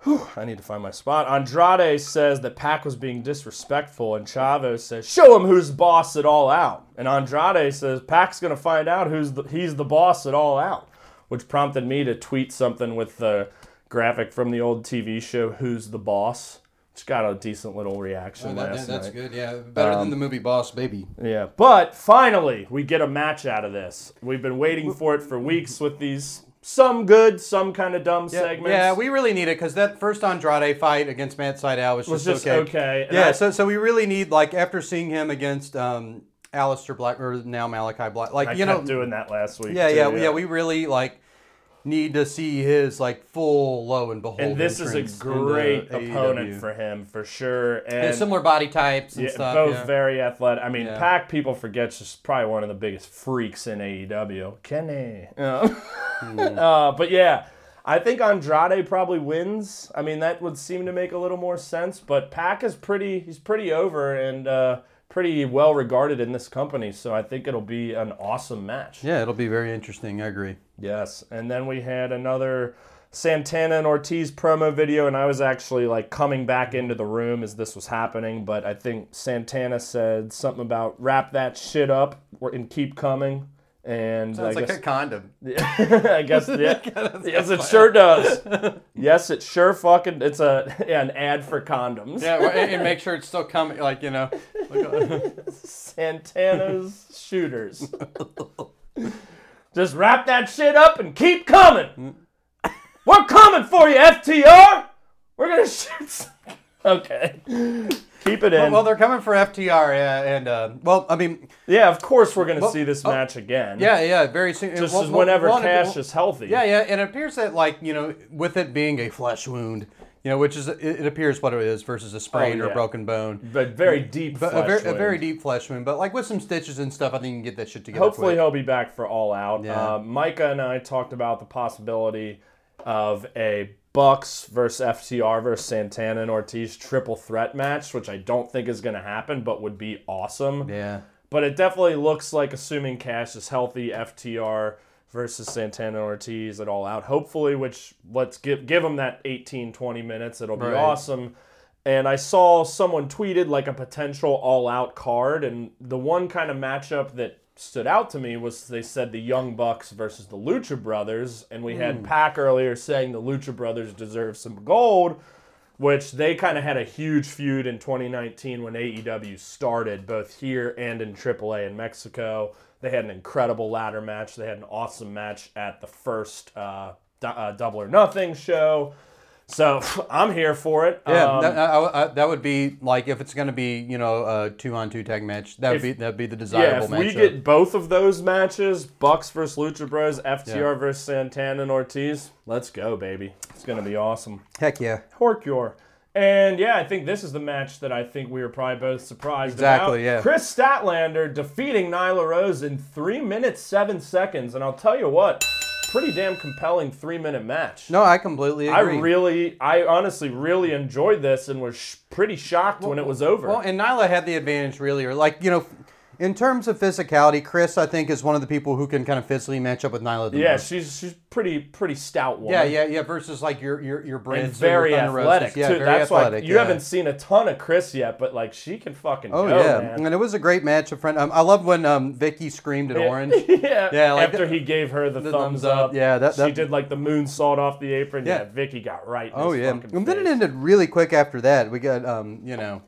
whew, I need to find my spot. Andrade says that Pac was being disrespectful, and Chavez says, "Show him who's boss at All Out." And Andrade says, "Pac's gonna find out who's the, he's the boss at All Out," which prompted me to tweet something with the graphic from the old TV show "Who's the Boss," which got a decent little reaction last night. That's good. Yeah, better Um, than the movie Boss Baby. Yeah, but finally we get a match out of this. We've been waiting for it for weeks with these some good, some kind of dumb Yeah, segments. yeah, we really need it because that first Andrade fight against Matt Sydal was was just, just okay. okay. Yeah, I- so so we really need like after seeing him against um, Aleister Black or now Malakai Black, like I you know, doing that last week. yeah, too, yeah, yeah, We really like need to see his like full low and behold. and this is a great opponent AEW. for him for sure. And And similar body types and yeah, stuff. both yeah. very athletic. I mean, Yeah. Pac people forget just probably one of the biggest freaks in AEW. Kenny. Uh, Hmm. [laughs] uh, but yeah, I think Andrade probably wins. I mean, that would seem to make a little more sense. But Pac is pretty. He's pretty over and uh, pretty well regarded in this company. So I think it'll be an awesome match. Yeah, it'll be very interesting. I agree. Yes, and then we had another Santana and Ortiz promo video, and I was actually like coming back into the room as this was happening. But I think Santana said something about wrap that shit up and keep coming. And I like guess, a condom. [laughs] I guess [laughs] yeah. yes, it sure does. [laughs] yes, it sure fucking. It's a yeah, an ad for condoms. Yeah, and make sure it's still coming. Like you know, Santana's shooters. Just wrap that shit up and keep coming. We're coming for you, FTR. We're gonna shoot. Some... Okay, keep it in. well, well, they're coming for FTR, yeah, and uh, well, I mean, yeah, of course we're gonna Well, see this oh, match again. yeah, yeah, very soon. just well, as whenever Cash is healthy. Yeah, yeah, and it appears that like you know, with it being a flesh wound, you know, which is it, appears what it is versus a sprain or Oh, yeah. a broken bone. but very deep. But a flesh very, a very deep flesh wound, but like with some stitches and stuff, I think you can get that shit together. Hopefully quick. he'll be back for All Out. Yeah. Uh, Micah and I talked about the possibility of a Bucks versus FTR versus Santana and Ortiz triple threat match, which I don't think is going to happen, but would be awesome. Yeah. But it definitely looks like, assuming Cash is healthy, FTR versus Santana Ortiz at All Out. Hopefully, which let's give give them that 18, 20 minutes. It'll be Right. awesome. And I saw someone tweeted like a potential All Out card, and the one kind of matchup that stood out to me was they said the Young Bucks versus the Lucha Brothers, and we had hmm. Pac earlier saying the Lucha Brothers deserve some gold which they kind of had a huge feud in 2019 when AEW started, both here and in AAA in Mexico. They had an incredible ladder match. They had an awesome match at the first uh, du- uh, Double or Nothing show. So [sighs] I'm here for it. Yeah, Um, that, I, I, that would be like if it's going to be you know a two on two tag match. That would be that'd be the desirable. yeah, desirable if match. we get both of those matches, Bucks versus Lucha Bros, FTR Yeah. versus Santana and Ortiz, let's go, baby. It's going to be awesome. heck yeah, Horcure. And yeah, I think this is the match that I think we were probably both surprised Exactly, about. yeah. Kris Statlander defeating Nyla Rose in three minutes seven seconds, and I'll tell you what, pretty damn compelling three minute match. no, I completely I really, I honestly really enjoyed this and was sh- pretty shocked when it was over. Well, and Nyla had the advantage really, or like you know, in terms of physicality, Kris I think is one of the people who can kind of physically match up with Nyla. The yeah, most. she's she's pretty pretty stout woman. yeah, yeah, yeah. Versus like your your your or very athletic Yeah, too. very That's athletic. why you yeah. haven't seen a ton of Kris yet, but like she can fucking Oh go, yeah, man. and it was a great match. A friend, um, I love when um, Vickie screamed at Orange. [laughs] yeah, Yeah, like after the- he gave her the, the thumbs, thumbs up. up. Yeah, that- she did like the moonsault off the apron. Yeah, Yeah. Vickie got right. In Oh his yeah, fucking and then it ended really quick after that. We got um, you know,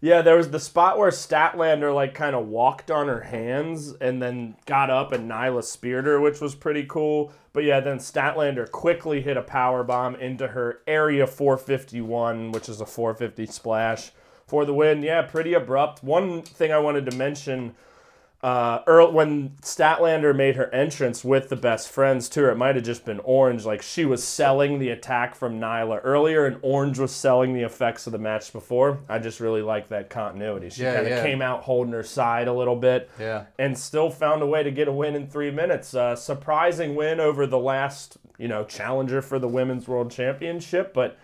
Yeah, there was the spot where Statlander like kind of walked on her hands and then got up and Nyla speared her, which was pretty cool. But yeah, then Statlander quickly hit a power bomb into her area 451, which is a 450 splash for the win. Yeah, pretty abrupt. One thing I wanted to mention uh, Earl, when Statlander made her entrance with the best friends too, or it might have just been Orange. Like she was selling the attack from Nyla earlier, and Orange was selling the effects of the match before. I just really like that continuity. She Yeah, kind of yeah. came out holding her side a little bit, Yeah. and still found a way to get a win in three minutes. Uh, surprising win over the last, you know, challenger for the women's world championship, but.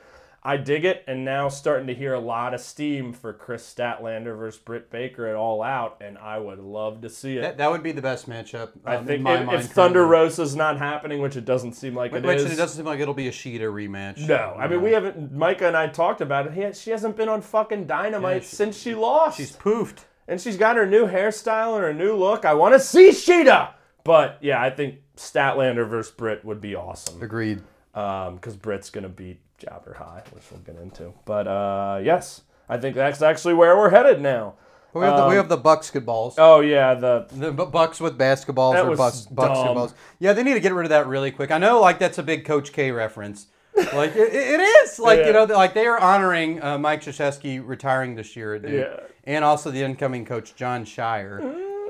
I dig it, and now starting to hear a lot of steam for Kris Statlander versus Britt Baker at All Out, and I would love to see it. that, that would be the best matchup. I um, in think my if, mind if Thunder. Rosa's not happening, which it doesn't seem like it which is. it doesn't seem like it'll be a Shida rematch. no, I mean we haven't. Micah and I talked about it. He, she hasn't been on fucking Dynamite Yeah, she- since she lost, she's poofed. and she's got her new hairstyle and her new look. I want to see Shida, but yeah, I think Statlander versus Britt would be awesome Agreed. because Britt's gonna beat Jobber High, which we'll get into. But uh, yes, I think that's actually where we're headed now. We have the, we Um, have the basketballs. Oh yeah, the The Bucks with basketballs or Bucks, dumb. basketballs. Yeah, they need to get rid of that really quick. I know, like that's a big Coach K reference. Like it, it is. Like Yeah. you know, like they are honoring uh, Mike Krzyzewski retiring this year at Duke, Yeah. and also the incoming coach Jon Scheyer.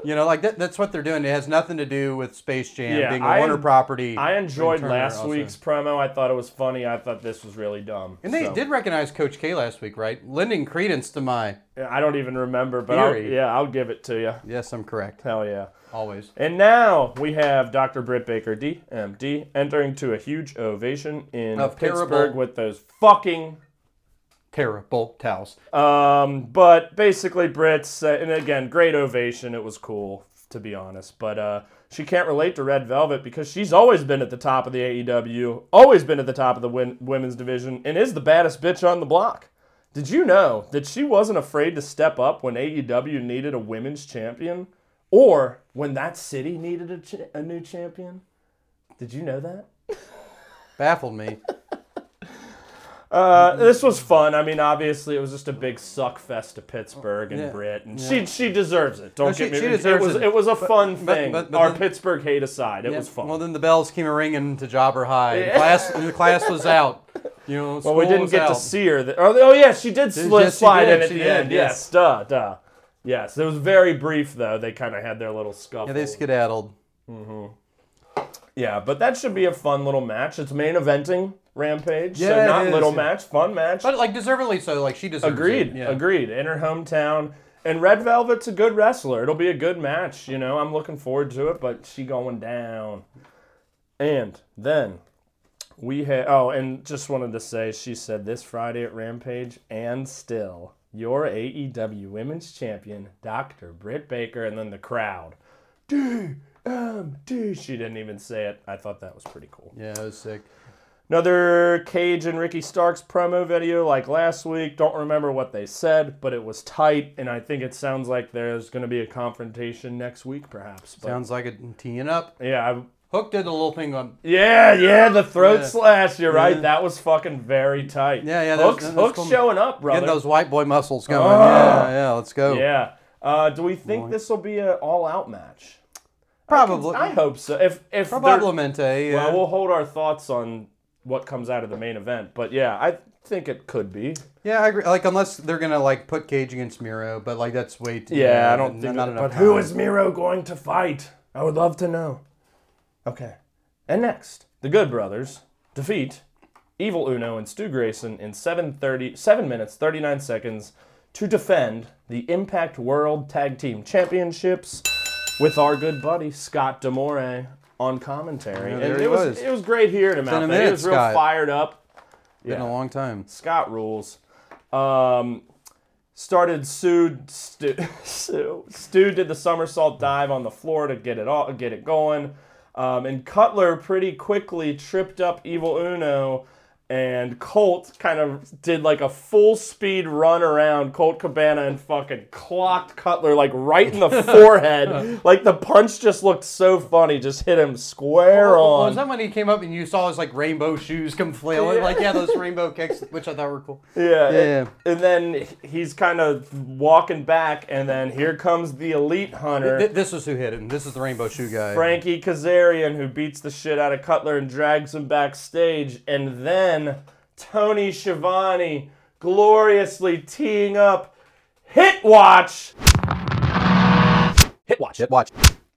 You know, like that, that's what they're doing. It has nothing to do with Space Jam Yeah, being a I- Warner property. I enjoyed last also. week's promo. I thought it was funny. I thought this was really dumb. And they So, did recognize Coach K last week, right? Lending credence to my. I don't even remember, but I'll, yeah, I'll give it to you. Yes, I'm correct. Hell yeah. Always. And now we have Dr. Britt Baker, DMD, entering to a huge ovation in Pittsburgh terrible- with those fucking. Terrible towels. Um, but basically, Brits, uh, and again, great ovation. It was cool, to be honest. But uh, she can't relate to Red Velvet because she's always been at the top of the AEW, always been at the top of the win- women's division, and is the baddest bitch on the block. Did you know that she wasn't afraid to step up when AEW needed a women's champion? Or when that city needed a, cha- a new champion? Did you know that? Baffled me. [laughs] Uh, this was fun. I mean, obviously, it was just a big suck fest to Pittsburgh and Yeah. Britt, and she she deserves it. Don't No, she- get me she wrong. It deserves was it. it was a But- fun but- thing. but- but Our then- Pittsburgh hate aside, it Yeah, was fun. Well, then the bells came a ringing to Jobber High. The class, the class was [laughs] out. You know, well, we didn't was get out. to see her. Th- oh, oh, yeah, she did slip, yes, she slide did, in at she the did, end. yes. Yes, duh, duh. Yes, it was very brief though. They kind of had their little scuffle. Yeah, they skedaddled. Yeah, but that should be a fun little match. It's main eventing Rampage, Yeah, so it not is, little yeah. match, fun match. But like deservedly so. Like she deserves Agreed. it. Yeah. Agreed. In her hometown. And Red Velvet's a good wrestler. It'll be a good match. You know, I'm looking forward to it, but she going down. And then we had, oh, and just wanted to say, she said this Friday at Rampage, and still, your AEW Women's Champion, Dr. Britt Baker, and then the crowd. DMD. She didn't even say it. I thought that was pretty cool. Yeah, it was sick. Another Cage and Ricky Starks promo video like last week. Don't remember what they said, but it was tight, and I think it sounds like there's going to be a confrontation next week, perhaps. But, Sounds like it teeing up. yeah, I, Hook did a little thing on. yeah, yeah, the throat Yeah. slash. You're right. Yeah. that was fucking very tight. Yeah, yeah, that's- Hooks, that's Hooks cool. showing up, brother. Getting those white boy muscles going. Oh. Yeah, yeah. Let's go. Yeah. Uh, do we think this will be an all-out match? Probably. I hope so. If if they're- Probablemente. Yeah. well, we'll hold our thoughts on what comes out of the main event, but yeah, I think it could be. yeah, I agree. Like unless they're gonna like put Cage against Miro, but like that's way too. Yeah, I don't not, think. not that- enough. but who time. is Miro going to fight? I would love to know. Okay. And next, the Good Brothers defeat Evil Uno and Stu Grayson in 7:30 7 minutes 39 seconds to defend the Impact World Tag Team Championships with our good buddy Scott D'Amore on commentary. Yeah, and it was, was. it was great hearing him Been out there. He was real Scott. fired up. Been a long time. Scott rules. Um, started Sue, Stu, [laughs] Stu, Stu did the somersault dive on the floor to get it all, get it going. Um, and Cutler pretty quickly tripped up Evil Uno, and Colt kind of did like a full speed run around Colt Cabana and fucking clocked Cutler like right in the [laughs] forehead. Like the punch just looked so funny, just hit him square Oh, on. was that when he came up and you saw his like rainbow shoes come flailing? Like yeah, those rainbow kicks, which I thought were cool. [laughs] Yeah. Yeah. And then he's kind of walking back, and then here comes the elite hunter, Th- This is who hit him. This is the rainbow shoe guy. Frankie Kazarian, who beats the shit out of Cutler and drags him backstage. And then Tony Schiavone gloriously teeing up Hit Watch. Hit Watch. Hit watch.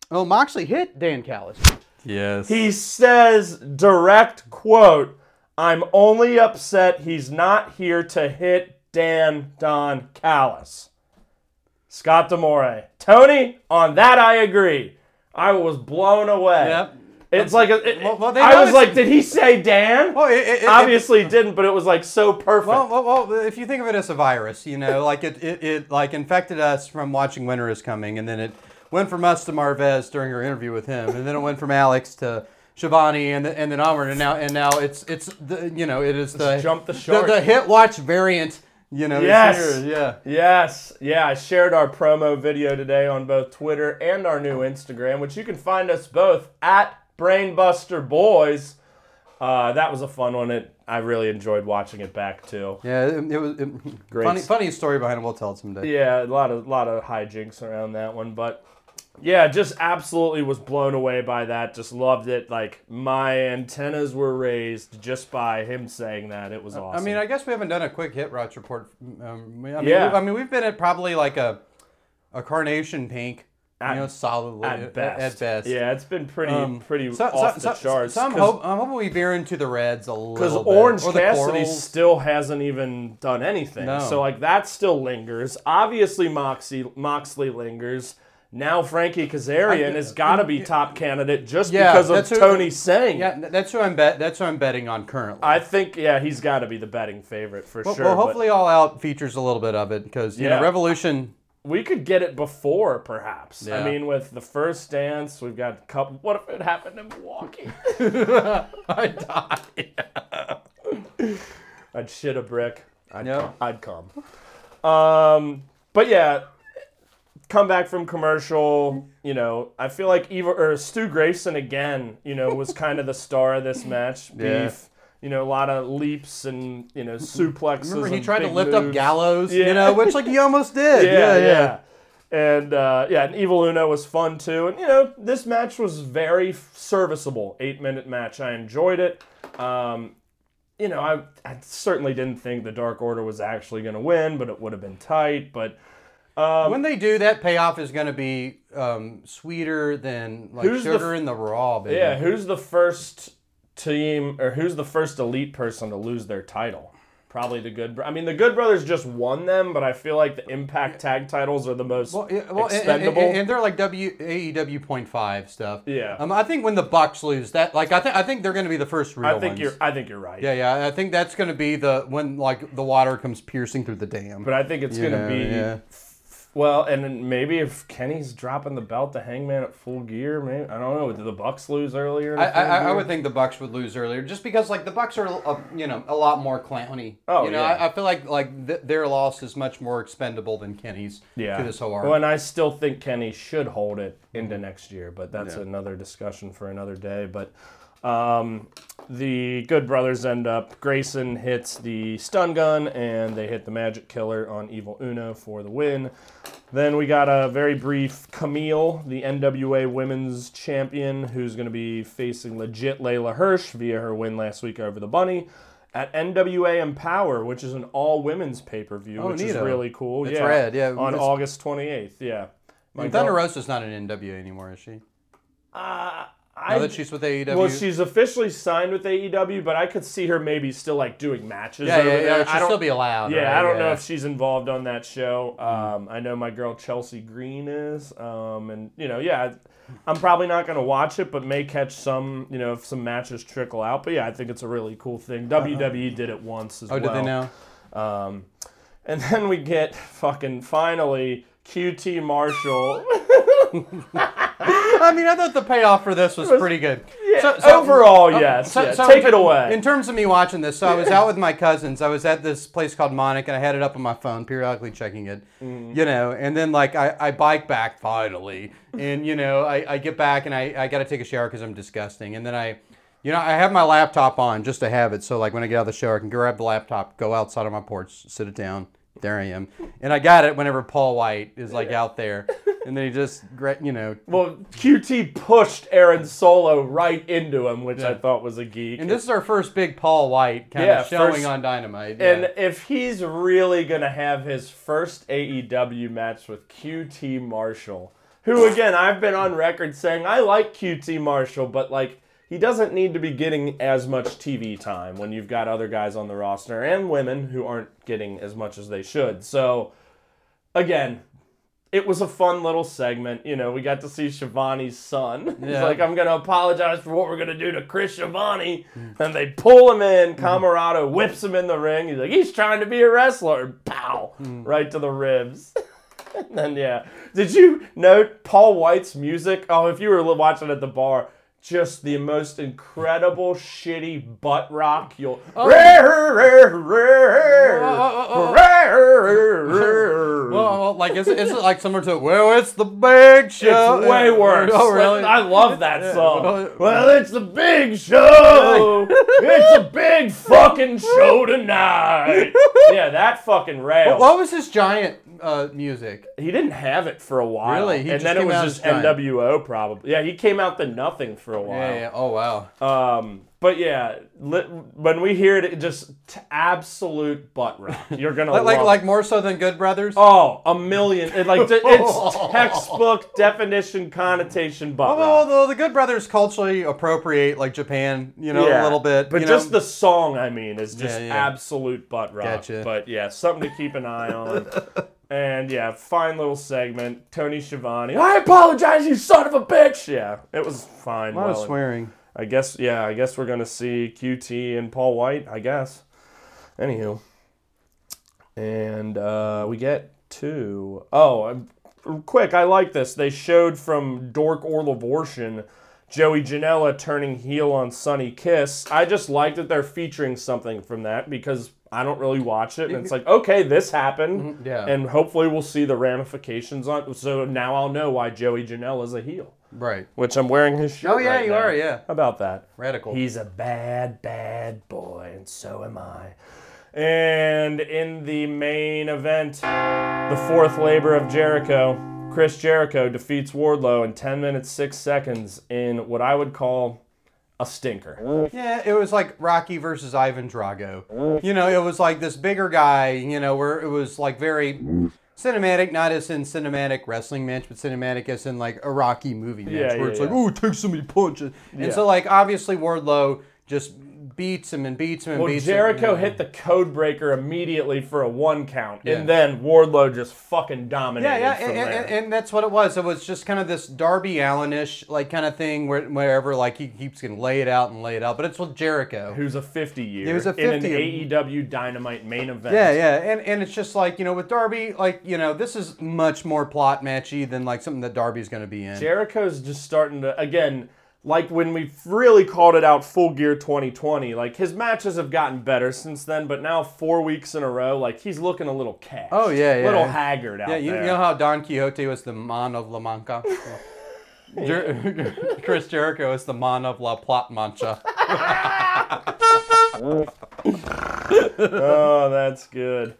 Oh, Moxley hit Dan Callis. Yes. He says, direct quote, I'm only upset he's not here to hit Dan Don Callis. Scott D'Amore. Tony, on that I agree. I was blown away. Yep. It's like, a, it- Well- well, I was like, did he say Dan? Well, it, it, Obviously didn't, but it was like so perfect. Well, well, well, if you think of it as a virus, you know, like it, it, it like infected us from watching Winter is Coming, and then it went from us to Marvez during her interview with him, and then it went from Alex to Schiavone, and then, and then onward, and now and now it's it's the you know it is the jump the shark. the, hit watch variant, you know. Yes. yeah. Yes, yeah, I shared our promo video today on both Twitter and our new Instagram, which you can find us both at Brainbuster Boys. Uh, that was a fun one. It I really enjoyed watching it back too. Yeah, it, it was it, [laughs] Great. funny. Funny story behind it. We'll tell it someday. Yeah, a lot of lot of hijinks around that one, but yeah, just absolutely was blown away by that. Just loved it. Like my antennas were raised just by him saying that. It was awesome. I mean, I guess we haven't done a quick hit watch report. Um, I mean, Yeah. I mean, we've been at probably like a a carnation pink At, you know, solidly at best. At best. Yeah, it's been pretty Um, pretty so- so- off the so- charts. So I'm, 'cause- hope, I'm hoping we veer into the Reds a little bit because. Orange Or Cassidy Corals. still hasn't even done anything. No. So like that still lingers. Obviously Moxie Moxley lingers. Now Frankie Kazarian I- has got to be top candidate just Yeah, because of who- Tony saying. Yeah, that's who I'm bet. That's who I'm betting on currently. I think yeah, he's got to be the betting favorite for well, sure. well, but hopefully, All Out features a little bit of it because you Yeah. know Revolution. We could get it before perhaps. I mean, with the first dance, we've got a couple. What if it happened in Milwaukee? [laughs] I'd die. I'd shit a brick. I'd, Yep. I'd come. Um, but yeah, come back from commercial. You know, I feel like Eva or Stu Grayson again. You know, was kind of the star of this match. Yeah. Beef. You know, a lot of leaps and you know suplexes. Remember, he tried to lift up. Gallows. Yeah. You know, which like he almost [laughs] did. Yeah, yeah, yeah. And uh, yeah, and Evil Uno was fun too. And you know, this match was very serviceable. Eight minute match. I enjoyed it. Um, you know, I, I certainly didn't think the Dark Order was actually going to win, but it would have been tight. But um, when they do that, payoff is going to be um, sweeter than like Who's the sugar f- in the raw. Baby. yeah, who's the first team or who's the first elite person to lose their title? Probably the Good. Bro- I mean, the Good Brothers just won them, but I feel like the Impact Tag titles are the most Well, yeah, well, and- and, expendable. and, and they're like W AEW point five stuff. Yeah. Um, I think when the Bucks lose that, like I think I think they're going to be the first real I think ones. you're. I think you're right. Yeah, yeah. I think that's going to be the when like the water comes piercing through the dam. But I think it's going to be yeah. Well, and then maybe if Kenny's dropping the belt to Hangman at full gear, maybe I don't know. Did the Bucks lose earlier? I, I, I would think the Bucks would lose earlier, just because like the Bucks are, uh, you know, a lot more clowny. Oh, you know, yeah. I, I feel like like th- their loss is much more expendable than Kenny's yeah. to this whole arc. Well, and I still think Kenny should hold it into next year, but that's another discussion for another day. But um, the Good Brothers end up. Grayson hits the stun gun, and they hit the Magic Killer on Evil Uno for the win. Then we got a very brief Kamille, the NWA Women's Champion, who's going to be facing legit Leyla Hirsch via her win last week over the Bunny at NWA Empower, which is an all women's pay per view, Oh, which is really cool. It's yeah, rad, yeah. on It's- August 28th. Yeah. My and Thunder Rosa's not an NWA anymore, is she? Uh, Now I, that she's with AEW. well, she's officially signed with AEW, but I could see her maybe still like doing matches. yeah, over yeah, there. yeah. She'll still be allowed. Yeah, right? I don't know if she's involved on that show. Um, I know my girl Chelsea Green is, um, and you know, yeah, I'm probably not going to watch it, but may catch some, you know, if some matches trickle out. But yeah, I think it's a really cool thing. WWE did it once as Oh, well. Oh, did they now? Um, and then we get fucking finally QT Marshall. [laughs] [laughs] I mean, I thought the payoff for this was pretty good. Yeah, overall, yes. So- yeah, so take in it away. In terms of me watching this, so I was out with my cousins. I was at this place called Monic, and I had it up on my phone, periodically checking it. Mm-hmm. You know, and then like I, I bike back finally, and you know I, I get back and I, I got to take a shower because I'm disgusting, and then I. You know, I have my laptop on just to have it, so like when I get out of the shower, I can grab the laptop, go outside on my porch, sit it down. There I am, and I got it whenever Paul White is like out there, and then he just, you know, Well, QT pushed Aaron Solo right into him, which I thought was a geek. And this is our first big Paul White kind Yeah, of showing first- on Dynamite. and yeah. if he's really gonna have his first AEW match with QT Marshall, who again I've been on record saying I like QT Marshall, but like he doesn't need to be getting as much TV time when you've got other guys on the roster and women who aren't getting as much as they should. So again, it was a fun little segment. You know, we got to see Schiavone's son. [laughs] He's like, I'm going to apologize for what we're going to do to Chris Schiavone. [laughs] And they pull him in. Mm. Comoroto whips him in the ring. He's like, he's trying to be a wrestler. Pow! Mm. Right to the ribs. [laughs] and then, yeah. Did you note Paul White's music? Oh, if you were watching at the bar, just the most incredible shitty butt rock you'll. Oh. well, well, [laughs] like is it, is it like similar to well, it's the big show? It's way worse. Oh, really? I love that song. Well, it's the big show. [laughs] it's a big fucking show tonight. [laughs] yeah, that fucking rails. what was his giant uh, music? He didn't have it for a while. Really? He and just then it was just. NWO probably. Yeah, he came out to nothing for a while. Yeah, yeah. Oh wow. Um, but yeah, li- when we hear it, it just t- absolute butt rock. You're gonna Like, like, love like it. more so than Good Brothers. Oh, a million! It, like it's [laughs] textbook definition connotation butt rock. well, the Good Brothers culturally appropriate like Japan, you know, a little bit. But you just know? the song, I mean, is just Yeah, yeah. absolute butt rock. Gotcha. But yeah, something to keep an eye on. [laughs] and yeah, fine little segment. Tony Schiavone. I apologize, you son of a bitch. Yeah, it was fine. a lot of well, swearing. I guess yeah, I guess we're gonna see QT and Paul White. I guess. Anywho, and uh, we get to oh, I'm- quick! I like this. They showed from Dork or Lavortion. Joey Janela turning heel on Sonny Kiss. I just like that they're featuring something from that because I don't really watch it, and it's like, okay, this happened, yeah. and hopefully we'll see the ramifications on. So now I'll know why Joey Janela is a heel, Right. which I'm wearing his oh, shirt. Oh yeah, right you now. are. Yeah. About that? Radical. He's a bad, bad boy, and so am I. And in the main event, the fourth labor of Jericho, Chris Jericho defeats Wardlow in 10 minutes 6 seconds in what I would call a stinker. Yeah, it was like Rocky versus Ivan Drago. You know, it was like this bigger guy, you know, where it was like very cinematic, not as in cinematic wrestling match, but cinematic as in like a Rocky movie match, Yeah, where yeah, it's like, oh, it takes so many punches. And Yeah. so, like, obviously, Wardlow just beats him and beats him and Well, beats Jericho him. Jericho hit the code breaker immediately for a one count, Yeah. and then Wardlow just fucking dominated Yeah, yeah, and, and, and that's what it was. It was just kind of this Darby Allenish like kind of thing, where wherever like he keeps gonna lay it out and lay it out, but it's with Jericho. Who's a 50 year He was a in an AEW Dynamite main event. Yeah, yeah, and and it's just like you know with Darby, like you know this is much more plot matchy than like something that Darby's going to be in. Jericho's just starting to again, like when we really called it out full gear 2020. Like his matches have gotten better since then, but now four weeks in a row, like he's looking a little cash. Oh, yeah, yeah. little haggard out yeah, you, there. you know how Don Quixote was the man of La Mancha. [laughs] Jer- [laughs] Chris Jericho is the man of La Plot Mancha. [laughs] oh, that's good.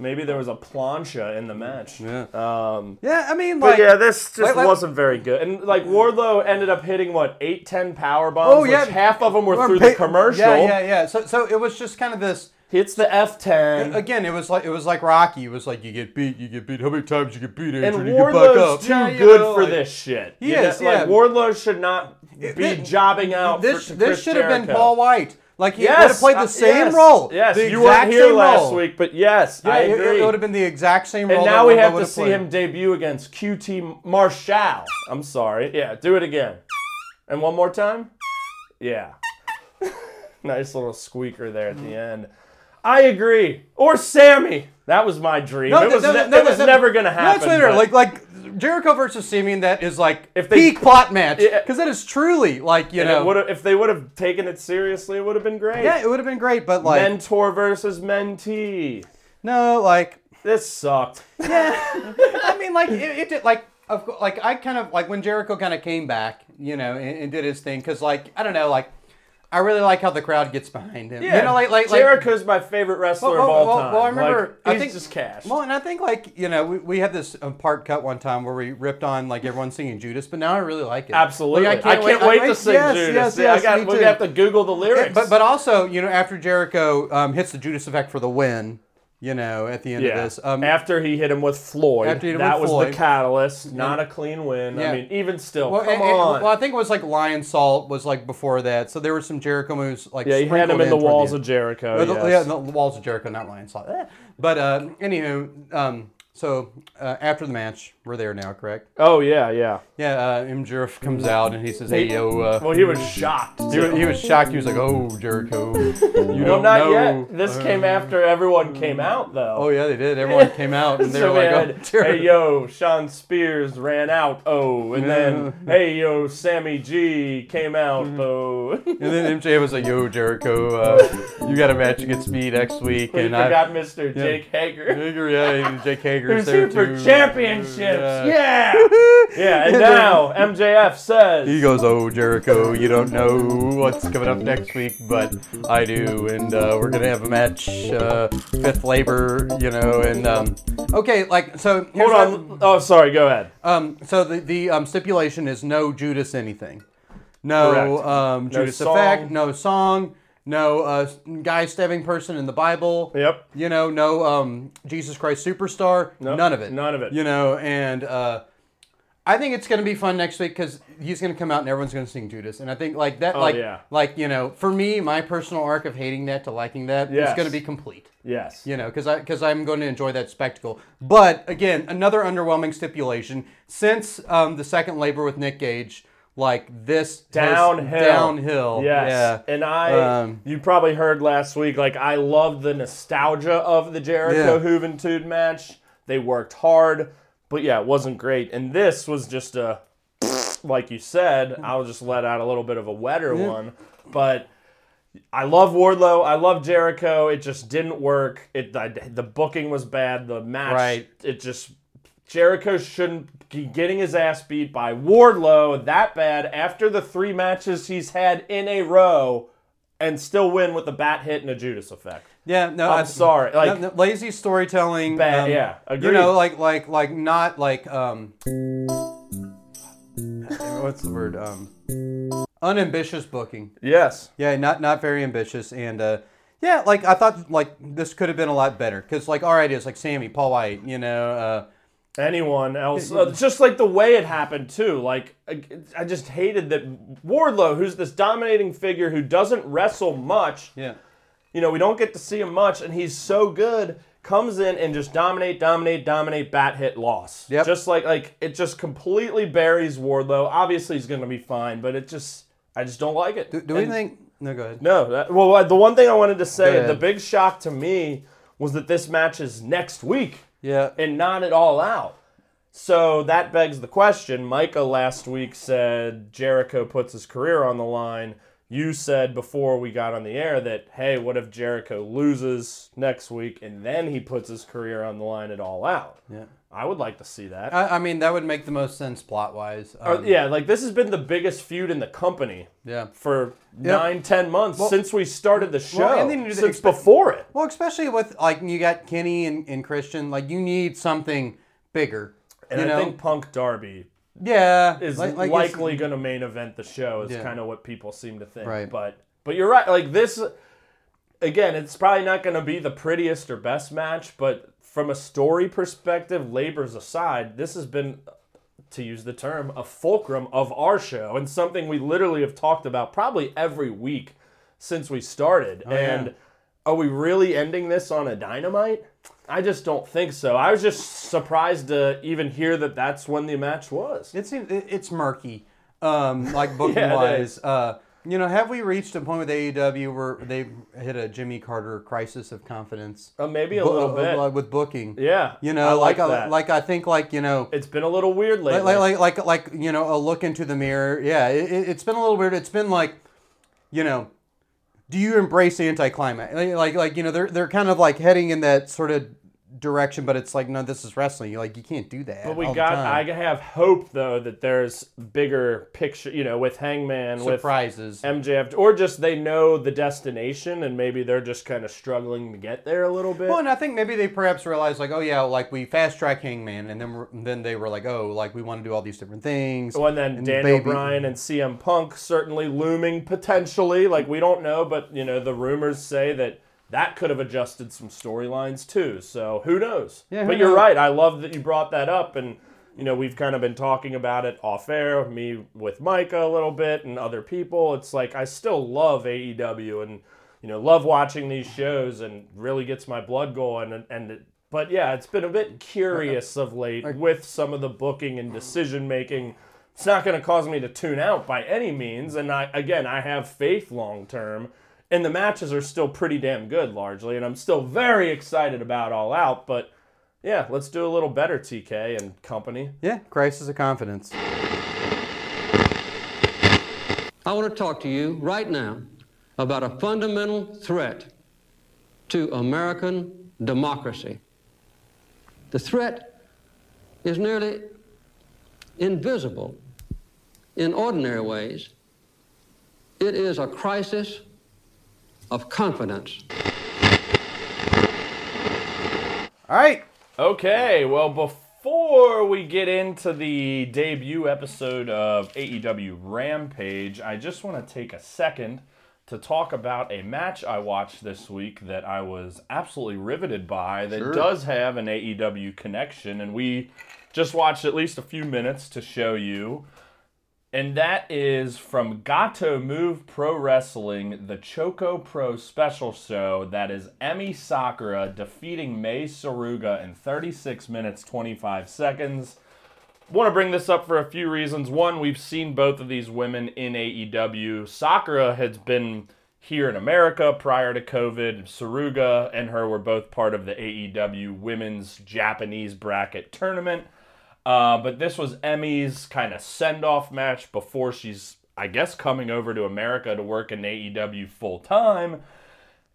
Maybe there was a plancha in the match. Yeah. Um, Yeah, I mean but like yeah, this just like- like- wasn't very good. And like Wardlow ended up hitting what eight, ten power bombs. Oh yeah, which half of them were Well, through pa- the commercial. Yeah, yeah, yeah. So so it was just kind of this. Hits the F10. Again, it was like it was like Rocky. It was like you get beat, you get beat. How many times you get beat? And Adrian? you get back up. Wardlow's too Yeah, good know, for like- this shit. He You know, yeah. Like Wardlow should not be Th- jobbing out. This for, to this Chris should have been Paul White. Like he Yes, would have played the uh, same yes, role. Yes, the you exact weren't here last role. week, but yes, Yeah, I it, agree. it would have been the exact same role. and now we have to see played. him debut against QT Marshall. I'm sorry. Yeah, do it again. And one more time. Yeah. [laughs] nice little squeaker there at the end. I agree. Or Sammy. That was my dream. it was, no, ne- no, it was no, never gonna happen. That's later. Like like Jericho versus Simeon. That is like If they- peak plot match because that is truly like you know. if they would have taken it seriously, it would have been great. yeah, it would have been great, but like Mentor versus mentee. no, like This sucked. yeah. I mean, like it, it did like. Of course, like I kind of like when Jericho kind of came back, you know, and, and did his thing, because like I don't know, like I really like how the crowd gets behind him. Yeah, you know, like like like my favorite wrestler Well, of all well, time. well, I remember- Like, I think- just cash. Well, and I think like you know we, we had this um, part cut one time where we ripped on like everyone singing Judas, but now I really like it. Absolutely, Like, I can't, wait, to sing yes, Judas. Yes, Yeah, yes, I got. We have to Google the lyrics. But but also you know after Jericho um, hits the Judas effect for the win, you know at the end yeah, of this, um, after he hit him with Floyd, After he hit him that with was the catalyst. Not a clean win. Yeah. I mean, even still, well, come and- and- on. well, I think it was like Lionsault was like before that, so there were some Jericho moves like yeah, he had him sprinkled in the walls end. of Jericho. The- yes. Yeah, the walls of Jericho, not Lionsault. Eh. But uh, anywho, um, so uh, after the match, we're there now, correct? Oh yeah, yeah. Yeah, uh, MJF comes out and he says, "Hey yo." Uh, Well, he was shocked. he, was, he was shocked. He was like, "Oh, Jericho, you well, don't not know." yet. This Uh, came after everyone came out, though. Oh yeah, they did. Everyone came out and [laughs] they so were like, had, "Oh, Jericho." hey yo, Shawn Spears ran out, oh, and then hey yo, Sammy G came out, Mm-hmm. oh. And then MJ was like, "Yo, Jericho, uh, you got a match against me next week." we and forgot I, Mr. Jake Hager. Hager, yeah, and Jake [laughs] Who's there here for championships? Yeah. Yeah. [laughs] Yeah, and now MJF says He goes, "Oh, Jericho, you don't know what's coming up next week, but I do, and uh, we're gonna have a match, uh, fifth labor, you know, and um, okay, like so. Here's Hold what- on. Oh, sorry. Go ahead. Um, so the the um, stipulation is no Judas anything. no Correct. um, Judas song. effect, no song, no uh, guy stabbing person in the Bible. Yep. You know, no um, Jesus Christ Superstar. Nope, None of it. none of it. You know, and uh, I think it's going to be fun next week because he's going to come out and everyone's going to sing Judas, and I think like that, Oh, like, yeah. like you know, for me, my personal arc of hating that to liking that is Yes. going to be complete. Yes. You know, because I because I'm going to enjoy that spectacle. But again, another underwhelming stipulation since um, the second labor with Nick Gage, like this downhill. downhill. Yes. Yeah. And I, Um, you probably heard last week, like I love the nostalgia of the Jericho Yeah. Juventud match. They worked hard, but yeah, it wasn't great. And this was just a, like you said, I'll just let out a little bit of a wetter one. But I love Wardlow. I love Jericho. It just didn't work. It I, the booking was bad. The match, Right. it just Jericho shouldn't be getting his ass beat by Wardlow that bad after the three matches he's had in a row and still win with a bat hit and a Judas effect. Yeah, no, I'm I- sorry, like- no, no, lazy storytelling. Bad- um, yeah, You know, like like like not like um, what's the word? Um, unambitious booking. Yes. Yeah, not not very ambitious, and uh, yeah, like I thought, like this could have been a lot better because like all right, it's like Sammy, Paul White, you know. Uh, anyone else. Uh, just like the way it happened too. Like I- I just hated that Wardlow, who's this dominating figure who doesn't wrestle much. yeah. You know, we don't get to see him much, and he's so good. Comes in and just dominate, dominate, dominate, bat hit, loss. Yep. Just like like it just completely buries Wardlow. Obviously, he's going to be fine, but it just I just don't like it. Do, do we think? No, go ahead. No, that, well, the one thing I wanted to say, the big shock to me was that this match is next week Yeah. and not at all out. So that begs the question. Micah last week said Jericho puts his career on the line. You said before we got on the air that, hey, what if Jericho loses next week and then he puts his career on the line at all out? Yeah. I would like to see that. I, I mean, that would make the most sense plot wise. Or- um, yeah, like this has been the biggest feud in the company Yeah. for nine, ten months Well- since we started the show. Well, and since expect- before it. Well, especially with like you got Kenny and, and Christian, like you need something bigger. And I know? think Punk Darby yeah, is like- like likely going to main event the show. Is Yeah. kind of what people seem to think. Right. But but you're right. Like this, again, it's probably not going to be the prettiest or best match, but from a story perspective, labors aside, this has been. To use the term, a fulcrum of our show, and something we literally have talked about probably every week since we started. Oh, and are we really ending this on a dynamite? I just don't think so. I was just surprised to even hear that that's when the match was. It seems it's murky, um, like booking [laughs] Yeah, wise. Uh, you know, have we reached a point with AEW where they've hit a Jimmy Carter crisis of confidence? Uh, maybe a Bu- little uh, bit. uh, with booking. Yeah, You I know, like like I, that. like I think like you know. it's been a little weird lately. Like, like, like, like, like, you know, a look into the mirror. Yeah, it, it- it's been a little weird. It's been like, you know, do you embrace anticlimax? Like, like, like, you know, they're they're kind of like heading in that sort of direction, but it's like, no, this is wrestling. You're like, you can't do that. but we got. I have hope though that there's bigger picture. You know, with Hangman, surprises. with MJF, or just they know the destination and maybe they're just kind of struggling to get there a little bit. Well, and I think maybe they perhaps realized like, oh yeah, like we fast track Hangman, and then we're, then they were like, oh, like we want to do all these different things. Well, and then And Daniel baby- Bryan and CM Punk certainly looming potentially. Like we don't know, but you know the rumors say that that could have adjusted some storylines too. So who knows? Yeah, who but you're knows? right. I love that you brought that up, and you know we've kind of been talking about it off air. Me with Micah a little bit, and other people. It's like I still love AEW, and you know love watching these shows, and really gets my blood going. And, and it, but yeah, it's been a bit curious of late with some of the booking and decision making it's not going to cause me to tune out by any means and i again i have faith long term and the matches are still pretty damn good largely and i'm still very excited about all out but yeah let's do a little better tk and company yeah, crisis of confidence. I want to talk to you right now about a fundamental threat to American democracy. The threat is nearly invisible in ordinary ways. It is a crisis of confidence. All right. okay well before before we get into the debut episode of AEW Rampage, I just want to take a second to talk about a match I watched this week that I was absolutely riveted by that Sure. does have an AEW connection, and we just watched at least a few minutes to show you. And that is from Gatoh Move Pro Wrestling, the Choco Pro special show. That is Emi Sakura defeating Mei Suruga in 36 minutes 25 seconds. Want to bring this up for a few reasons. One, we've seen both of these women in AEW. Sakura has been here in America prior to COVID. Saruga and her were both part of the AEW Women's Japanese Bracket Tournament. Uh, but this was Emi's kind of send off match before she's, I guess, coming over to America to work in AEW full time.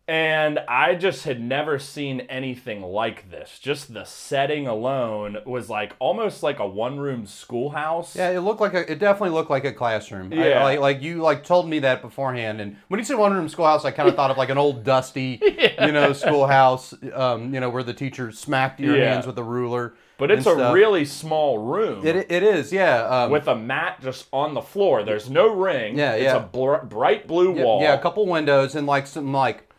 And I just had never seen anything like this. Just the setting alone was like almost like a one room schoolhouse. Yeah, it looked like a. It definitely looked like a classroom. I- Yeah. like, like you like told me that beforehand, and when you said one room schoolhouse, I kind of thought of like an old dusty, [laughs] you know, schoolhouse. Um, you know, where the teacher smacked your Yeah. hands with a ruler. But it's a stuff. really small room. It, it is, yeah. Um, with a mat just on the floor. There's no ring. Yeah, yeah. It's a br- bright blue yeah, wall. yeah, a couple windows and like some like.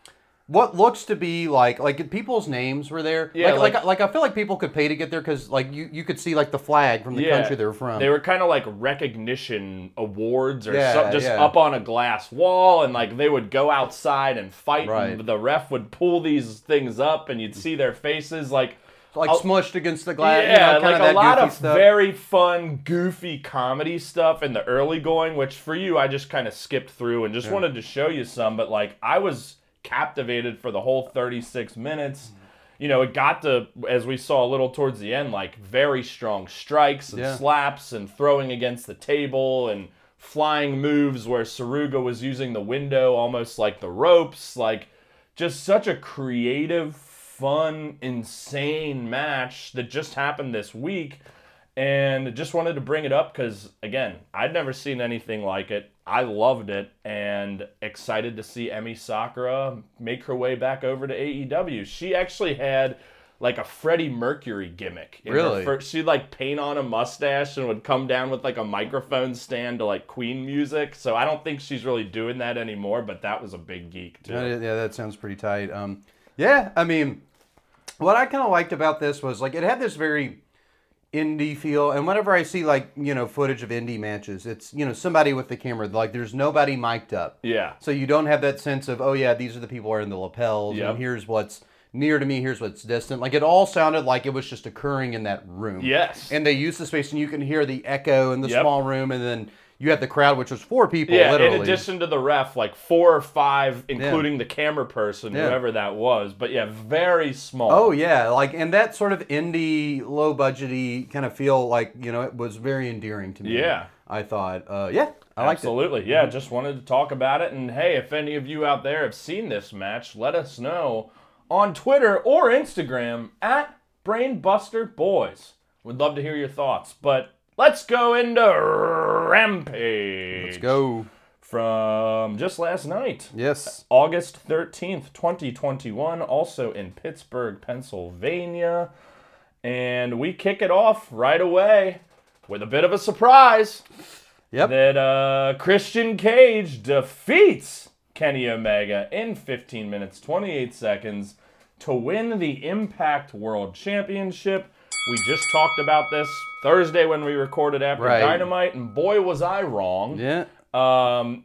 What looks to be like like people's names were there. Yeah, like, like like- like I feel like people could pay to get there because like you, you could see like the flag from the country they were from. They were kind of like recognition awards or Yeah, some, just yeah. up on a glass wall, and like they would go outside and fight, Right. and the ref would pull these things up, and you'd see their faces like. Like Oh, smushed against the glass. you yeah, know, like a lot of stuff. very fun, goofy comedy stuff in the early going, which for you I just kind of skipped through and just wanted to show you some. But like I was captivated for the whole 36 minutes. Mm-hmm. You know, it got to as we saw a little towards the end, like very strong strikes and Yeah. slaps and throwing against the table and flying moves where Suruga was using the window almost like the ropes, like just such a creative, fun, insane match that just happened this week. And just wanted to bring it up because, again, I'd never seen anything like it. I loved it and excited to see Emi Sakura make her way back over to AEW. She actually had like a Freddie Mercury gimmick. Really? she'd like paint on a mustache and would come down with like a microphone stand to like Queen music. So I don't think she's really doing that anymore, but that was a big geek too. Yeah, yeah, that sounds pretty tight. Um, yeah, I mean, what I kind of liked about this was like it had this very indie feel, and whenever I see like you know footage of indie matches, it's you know somebody with the camera, like there's nobody mic'd up, Yeah. so you don't have that sense of oh yeah, these are the people wearing the lapels, Yep. and here's what's near to me, here's what's distant. Like it all sounded like it was just occurring in that room. Yes. and they used the space, and you can hear the echo in the Yep. small room, and then you had the crowd, which was four people, Yeah, literally. in addition to the ref, like four or five, including the camera person, Yeah. whoever that was. But yeah, very small. Oh yeah, like and that sort of indie, low budgety kind of feel, like you know, it was very endearing to me. Yeah. I thought, uh, yeah, I it. Absolutely. Yeah, just wanted to talk about it. And hey, if any of you out there have seen this match, let us know on Twitter or Instagram at Brainbuster Boys. We'd love to hear your thoughts. But let's go into Rampage. Let's go. From just last night. Yes. August 13th, 2021, also in Pittsburgh, Pennsylvania. And we kick it off right away with a bit of a surprise Yep. that uh, Christian Cage defeats Kenny Omega in 15 minutes 28 seconds to win the Impact World Championship. We just talked about this Thursday when we recorded after Right. Dynamite, and boy was I wrong. Yeah. Um,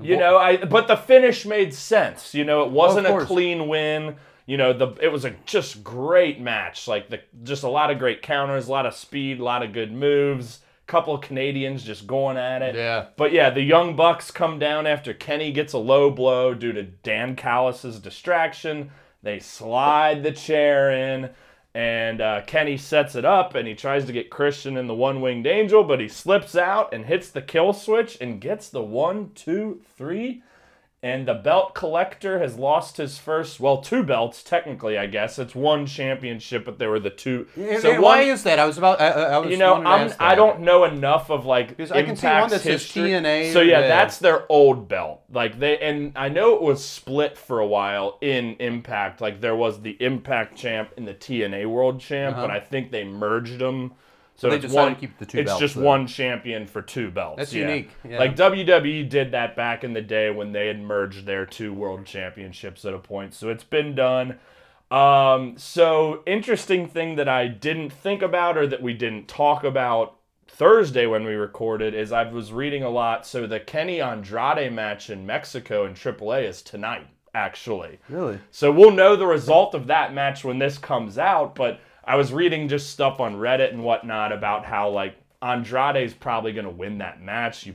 you know, I but the finish made sense. You know, it wasn't a clean win. You know, the it was a just great match. Like the just a lot of great counters, a lot of speed, a lot of good moves. Couple of Canadians just going at it. Yeah. But yeah, the Young Bucks come down after Kenny gets a low blow due to Don Callis's distraction. They slide the chair in, and uh, Kenny sets it up, and he tries to get Christian in the one winged angel, but he slips out and hits the kill switch and gets the one, two, three And the belt collector has lost his first, well, two belts technically. I guess it's one championship, but there were the two. And- so and why is that? I was about. I, I was you know, I'm, I don't know enough of like Because I can see one Impact's that says history. TNA So yeah, yeah. that's their old belt. Like they and I know it was split for a while in Impact. Like there was the Impact champ and the TNA World champ, but uh-huh. I think they merged them. So they decided one, to keep the two It's belts, just though. one champion for two belts. That's yeah. unique, yeah. Like WWE did that back in the day when they had merged their two world championships at a point. So it's been done. Um, so interesting thing that I didn't think about or that we didn't talk about Thursday when we recorded is I was reading a lot. So the Kenny Andrade match in Mexico in AAA is tonight, actually. Really? So we'll know the result of that match when this comes out. But I was reading just stuff on Reddit and whatnot about how like Andrade's probably gonna win that match. You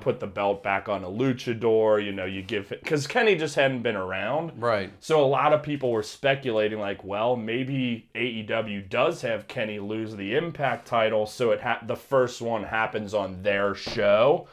put the belt back on a luchador, you know, you give it because Kenny just hadn't been around. Right. So a lot of people were speculating, like, well, maybe AEW does have Kenny lose the Impact title, so it ha- the first one happens on their show,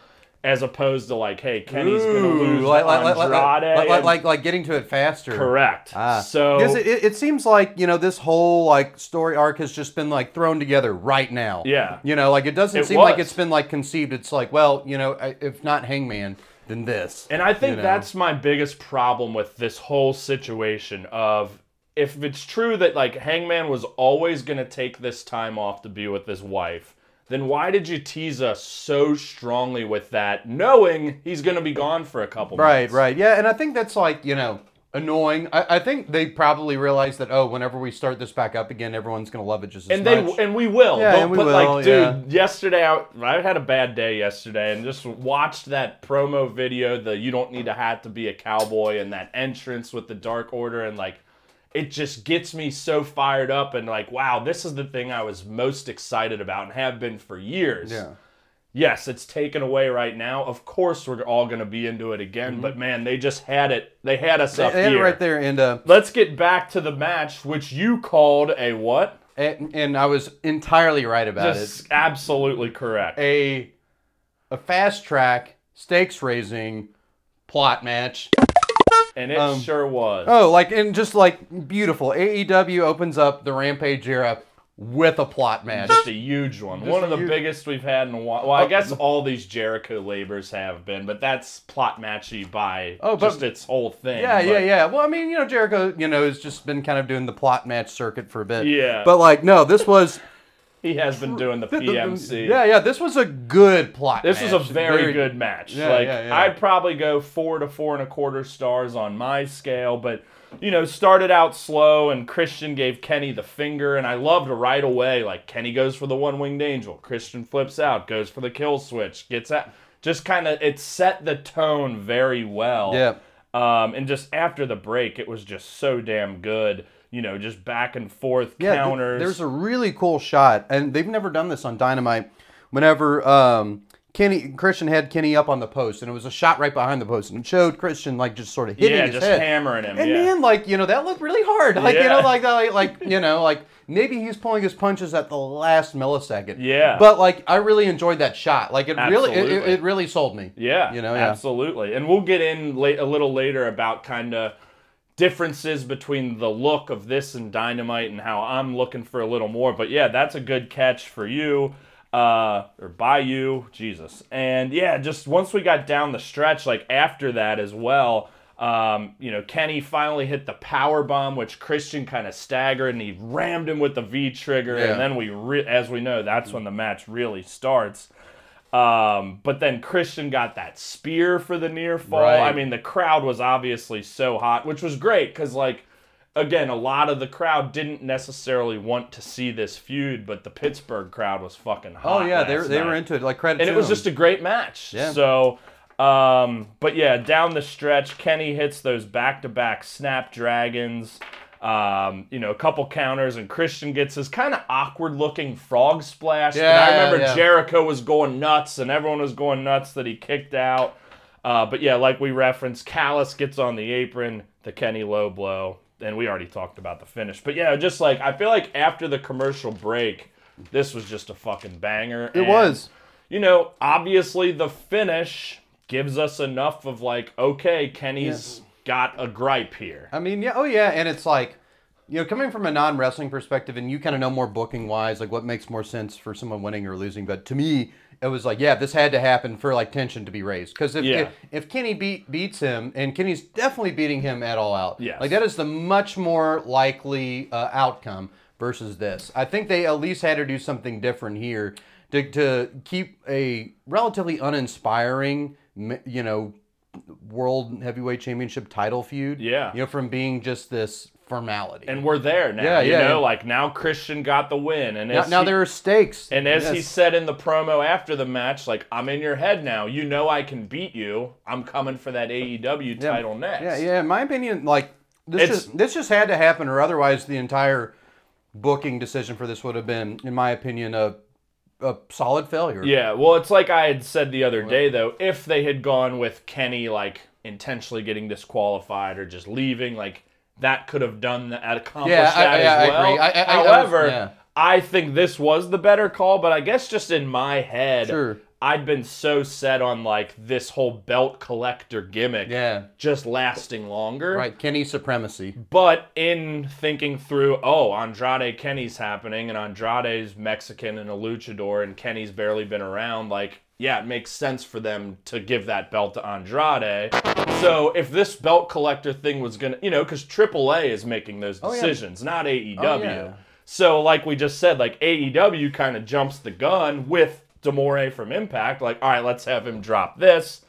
as opposed to like, hey, Kenny's gonna lose like, like, like, like, Andrade. like, like, like, like getting to it faster. correct. Ah. so because it, it seems like you know this whole like story arc has just been like thrown together right now. Yeah. You know, like it doesn't It seem like was. it's been like conceived. It's like, well, you know, I- if not Hangman, then this. And I think you know? that's my biggest problem with this whole situation of if it's true that like Hangman was always going to take this time off to be with his wife, then why did you tease us so strongly with that knowing he's going to be gone for a couple Right, months? right. Yeah, and I think that's like, you know, annoying. I, I think they probably realize that, oh, whenever we start this back up again, everyone's going to love it just as And they much. and we will. Yeah, But- and we but will, like, dude, yeah. yesterday I, I had a bad day yesterday, and just watched that promo video. The you don't need a hat to be a cowboy, and that entrance with the Dark Order, and like, it just gets me so fired up, and like, wow, this is the thing I was most excited about, and have been for years. yeah. Yes, it's taken away right now. Of course, we're all gonna be into it again. But man, they just had it. They had us Mm-hmm. They up they had it here. right there. And, uh, Let's get back to the match, which you called a what? and, and I was entirely right about it. Just absolutely correct. a a fast track stakes raising plot match. And it Um, sure was. Oh, like and just like beautiful. AEW opens up the Rampage era with a plot match. Just a huge one. Just one of the huge. biggest we've had in a while. Well, I guess all these Jericho labors have been, but that's plot matchy by Oh, but- just its whole thing. Yeah, yeah, yeah. Well, I mean, you know, Jericho, you know, has just been kind of doing the plot match circuit for a bit. Yeah. But like, no, this was He has been doing the [laughs] PMC. Yeah, yeah. This was a good plot. This match. was a very, good match. Yeah, like yeah, yeah. I'd probably go four to four and a quarter stars on my scale, but you know, started out slow and Christian gave Kenny the finger, and I loved right away. Like Kenny goes for the one winged angel, Christian flips out, goes for the kill switch, gets out. Just kind of it set the tone very well. Yeah. Um, and just after the break, it was just so damn good. You know, just back and forth Yeah, th- counters. there's a really cool shot, and they've never done this on Dynamite. Whenever um, Kenny Christian had Kenny up on the post, and it was a shot right behind the post, and it showed Christian like just sort of hitting yeah, his just head. hammering him. And yeah. man, like you know, that looked really hard. Like you Yeah. know, like like, like [laughs] you know, like maybe he's pulling his punches at the last millisecond. Yeah. But like, I really enjoyed that shot. Like it really, it, it, really sold me. Yeah, You know, yeah. absolutely. And we'll get in late, a little later about kind of differences between the look of this and Dynamite and how I'm looking for a little more. But yeah, that's a good catch for you. Uh, or by you, Jesus. And yeah, just once we got down the stretch, like after that as well, um, you know, Kenny finally hit the power bomb, which Christian kind of staggered and he rammed him with the V trigger. Yeah. And then we, re- as we know, that's when the match really starts. Um, but then Christian got that spear for the near fall. Right. I mean, the crowd was obviously so hot, which was great because, like, again, a lot of the crowd didn't necessarily want to see this feud, but the Pittsburgh crowd was fucking hot. Oh yeah, they were, they were into it. Like credit and it was them. just a great match. Yeah. So, um, but yeah, down the stretch, Kenny hits those back-to-back snapdragons. Um, you know, a couple counters, and Christian gets his kind of awkward-looking frog splash. Yeah, I remember yeah. Jericho was going nuts, and everyone was going nuts that he kicked out. Uh, but yeah, like we referenced, Callis gets on the apron, the Kenny low blow, and we already talked about the finish. But yeah, just like I feel like after the commercial break, this was just a fucking banger. It was. You know, obviously the finish gives us enough of like, okay, Kenny's got a gripe here. I mean, yeah, oh yeah, and it's like, you know, coming from a non wrestling perspective, and you kind of know more booking wise, like what makes more sense for someone winning or losing. But to me, it was like, yeah, this had to happen for like tension to be raised. Because if, Yeah. if if Kenny beat beats him, and Kenny's definitely beating him at all out, Yes. like that is the much more likely uh, outcome versus this. I think they at least had to do something different here to to keep a relatively uninspiring, you know, world heavyweight championship title feud. Yeah. You know, from being just this formality. And we're there now. Yeah, you yeah, know, yeah. like now Christian got the win. And now, now he- there are stakes. And as he said in the promo after the match, like, I'm in your head now. You know I can beat you. I'm coming for that AEW Yeah. title next. Yeah, yeah. In my opinion, like this It's- just this just had to happen, or otherwise the entire booking decision for this would have been, in my opinion, a a solid failure. Yeah, well, it's like I had said the other day, though. If they had gone with Kenny, like intentionally getting disqualified or just leaving, like that could have done that, accomplished Yeah, I- that I as well. agree. I- I- I However, yeah. I think this was the better call, but I guess just in my head, Sure. I'd been so set on like this whole belt collector gimmick, Yeah. just lasting longer. Right. Kenny supremacy. But in thinking through, oh, Andrade Kenny's happening, and Andrade's Mexican and a luchador, and Kenny's barely been around, like, yeah, it makes sense for them to give that belt to Andrade. So if this belt collector thing was gonna, you know, because AAA is making those Oh, yeah. decisions, not AEW. Oh, yeah. So, like we just said, like AEW kind of jumps the gun with D'Amore from Impact. Like, all right, let's have him drop this.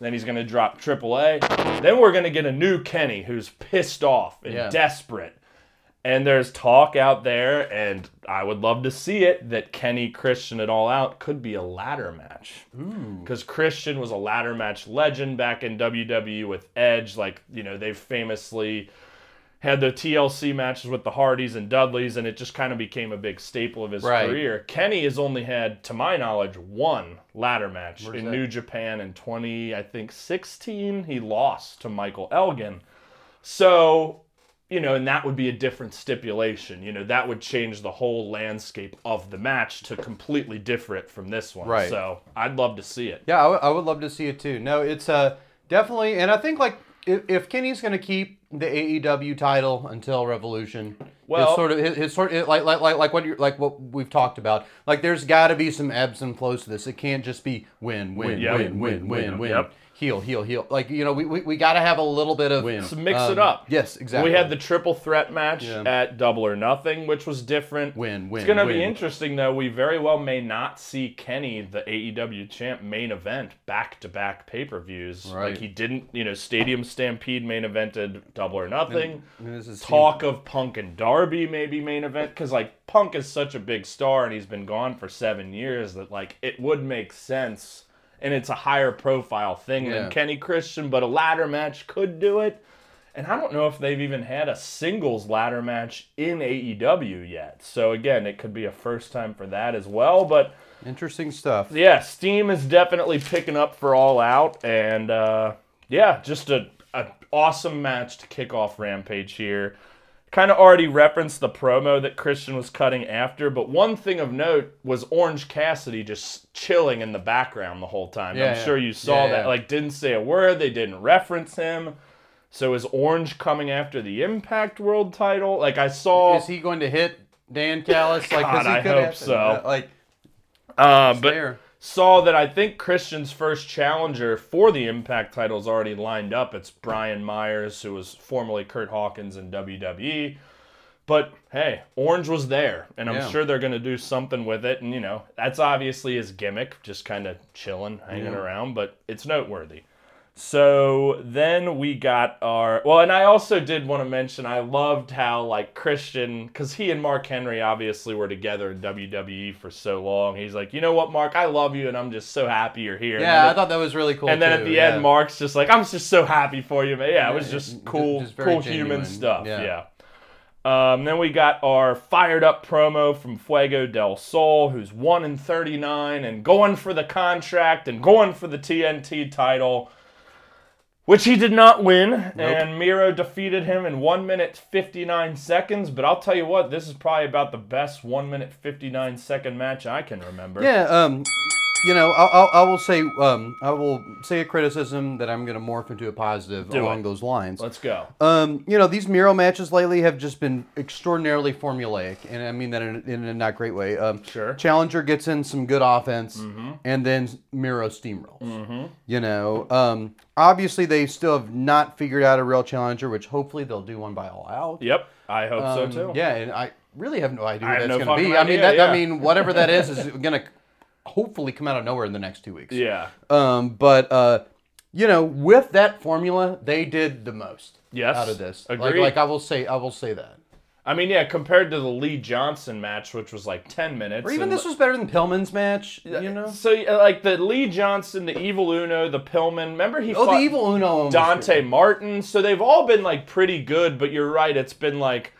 Then he's going to drop AAA. Then we're going to get a new Kenny who's pissed off and Yeah. desperate. And there's talk out there, and I would love to see it, that Kenny Christian at All Out could be a ladder match. Because Christian was a ladder match legend back in WWE with Edge. Like, you know, they've famously had the TLC matches with the Hardys and Dudleys, and it just kind of became a big staple of his Right. career. Kenny has only had, to my knowledge, one ladder match in that? New Japan in 20, I think 16. He lost to Michael Elgin. So, you know, and that would be a different stipulation. You know, that would change the whole landscape of the match to completely different from this one. Right. So I'd love to see it. Yeah, I would- would love to see it too. No, it's uh definitely, and I think like if, if Kenny's going to keep the AEW title until Revolution, Well- his sort of his, his sort of like like like like what you like what we've talked about. Like there's got to be some ebbs and flows to this. It can't just be win win Yep. win win win win. Yep. Heel, heel, heel. Like you know, we, we, we got to have a little bit of So mix um, it up. Yes, exactly. We had the triple threat match Yeah. at Double or Nothing, which was different. Win, win, It's going to be interesting, though. We very well may not see Kenny, the AEW champ, main event back to back pay per views. Right. Like he didn't, you know, Stadium Stampede main evented Double or Nothing. And this is- Talk of Punk and Darby maybe main event because like Punk is such a big star and he's been gone for seven years that like it would make sense and it's a higher profile thing Yeah. than Kenny Christian, but a ladder match could do it. And I don't know if they've even had a singles ladder match in AEW yet. So again, it could be a first time for that as well. But interesting stuff. yeah, Steam is definitely picking up for All Out, and uh, yeah, just a, a awesome match to kick off Rampage here. Kind of already referenced the promo that Christian was cutting after, but one thing of note was Orange Cassidy just chilling in the background the whole time. Yeah, I'm yeah. sure you saw Yeah, that. Like, didn't say a word. They didn't reference him. So is Orange coming after the Impact World Title? Like I saw. Is he going to hit Don Callis? Like, 'cause God, he I hope happen. so. Uh, Like, Uh, but there. Saw that I think Christian's first challenger for the Impact title is already lined up. It's Brian Myers, who was formerly Kurt Hawkins in WWE. But hey, Orange was there, and I'm Yeah. sure they're going to do something with it. And you know, that's obviously his gimmick, just kind of chilling, hanging Yeah. around. But it's noteworthy. So then we got our well, and I also did want to mention I loved how like Christian, because he and Mark Henry obviously were together in WWE for so long. He's like, you know what, Mark, I love you, and I'm just so happy you're here. Yeah, I thought that was really cool. and then at the yeah. end, Mark's just like, I'm just so happy for you, man. Yeah, it was just cool, just cool genuine. human stuff. Yeah. Yeah. Um, then we got our fired up promo from Fuego del Sol, who's one in 39 and going for the contract and going for the TNT title, which he did not win. And Miro defeated him in one minute 59 seconds. But I'll tell you what, this is probably about the best one minute 59 second match I can remember. Yeah, um, you know, I'll, I'll, I will say, um, I will say a criticism that I'm going to morph into a positive Do along it. those lines. Let's go. Um, you know, these Miro matches lately have just been extraordinarily formulaic, and I mean that in, in a not great way. Um, Sure. Challenger gets in some good offense, Mm-hmm. and then Miro steamrolls. You know, um, obviously they still have not figured out a real challenger, which hopefully they'll do one by all out. Yep, I hope Um, so too. Yeah, and I really have no idea what that's no going to be. fucking I mean, that, yeah. I mean, whatever that is is [laughs] going to hopefully come out of nowhere in the next two weeks. Yeah. Um, but uh, you know, with that formula, they did the most. Yes, Out of this, like, agreed. like I will say, I will say that. I mean, yeah, compared to the Lee Johnson match, which was like ten minutes, Or even this was better than Pillman's match. You know. So uh, like the Lee Johnson, the Evil Uno, the Pillman. Remember he Oh, fought the evil Uno. Dante. Martin. So they've all been like pretty good, but you're right. It's been like,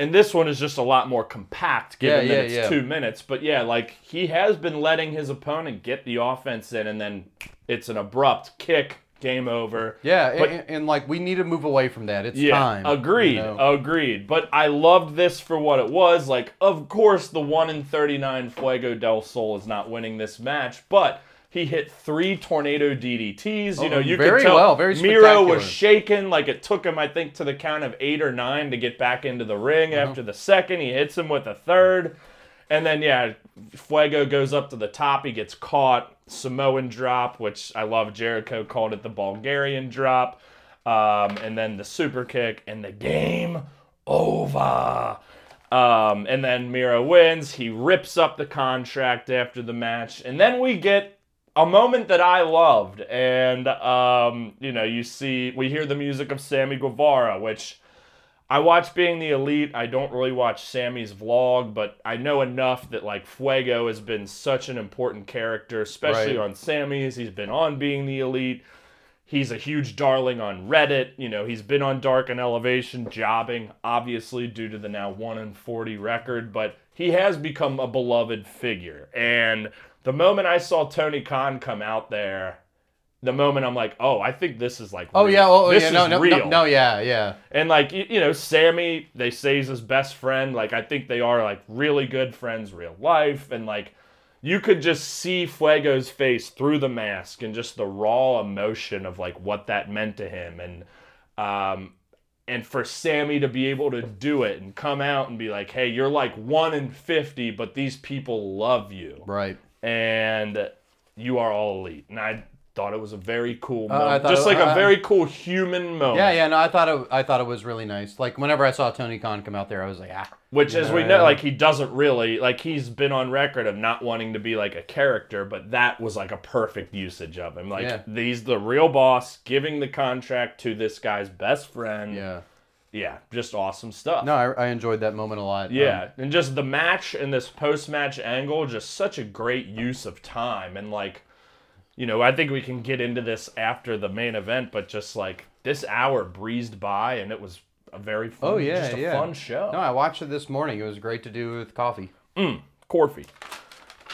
and this one is just a lot more compact, given Yeah, that it's yeah. two minutes. But yeah, like he has been letting his opponent get the offense in, and then it's an abrupt kick, game over. Yeah, But- and, and, like we need to move away from that. It's yeah, time. agreed, you know? agreed. But I loved this for what it was. Like, of course, the one in thirty-nine Fuego del Sol is not winning this match, but he hit three tornado DDTs. You Oh, know, you very could tell well, very Miro was shaken. Like it took him, I think, to the count of eight or nine to get back into the ring. Uh-huh. After the second, he hits him with a third. And then, yeah, Fuego goes up to the top. He gets caught. Samoan drop, which I love. Jericho called it the Bulgarian drop. Um, and then the super kick and the game over. Um, and then Miro wins. He rips up the contract after the match. And then we get a moment that I loved. And, um, you know, you see, we hear the music of Sammy Guevara, which I watch Being the Elite. I don't really watch Sammy's vlog, but I know enough that like Fuego has been such an important character, especially Right. on Sammy's. He's been on Being the Elite. He's a huge darling on Reddit. You know, he's been on Dark and Elevation jobbing, obviously due to the now 1 in 40 record, but he has become a beloved figure. And the moment I saw Tony Khan come out there, the moment I'm like, oh, I think this is like, Oh real. yeah, oh this yeah, is no, no, real. no, no, yeah, yeah. And like you, you know, Sammy, they say he's his best friend. Like I think they are like really good friends, real life, and like you could just see Fuego's face through the mask and just the raw emotion of like what that meant to him, and um, and for Sammy to be able to do it and come out and be like, hey, you're like one in fifty, but these people love you, Right. And you are all elite, and I. Thought it was a very cool Uh, moment, just it- like a very cool human moment. Yeah, yeah. No, I thought it. I thought it was really nice. Like whenever I saw Tony Khan come out there, I was like, ah. Which, as we know, yeah. like he doesn't really like he's been on record of not wanting to be like a character, but that was like a perfect usage of him. Like Yeah. he's the real boss, giving the contract to this guy's best friend. Yeah. Yeah, just awesome stuff. No, I, I enjoyed that moment a lot. Yeah, Um, and just the match and this post-match angle, just such a great use of time and like, you know, I think we can get into this after the main event, but just like this hour breezed by and it was a very fun, oh yeah, just a yeah. fun show. No, I watched it this morning. It was great to do with coffee. Mm. Corfy.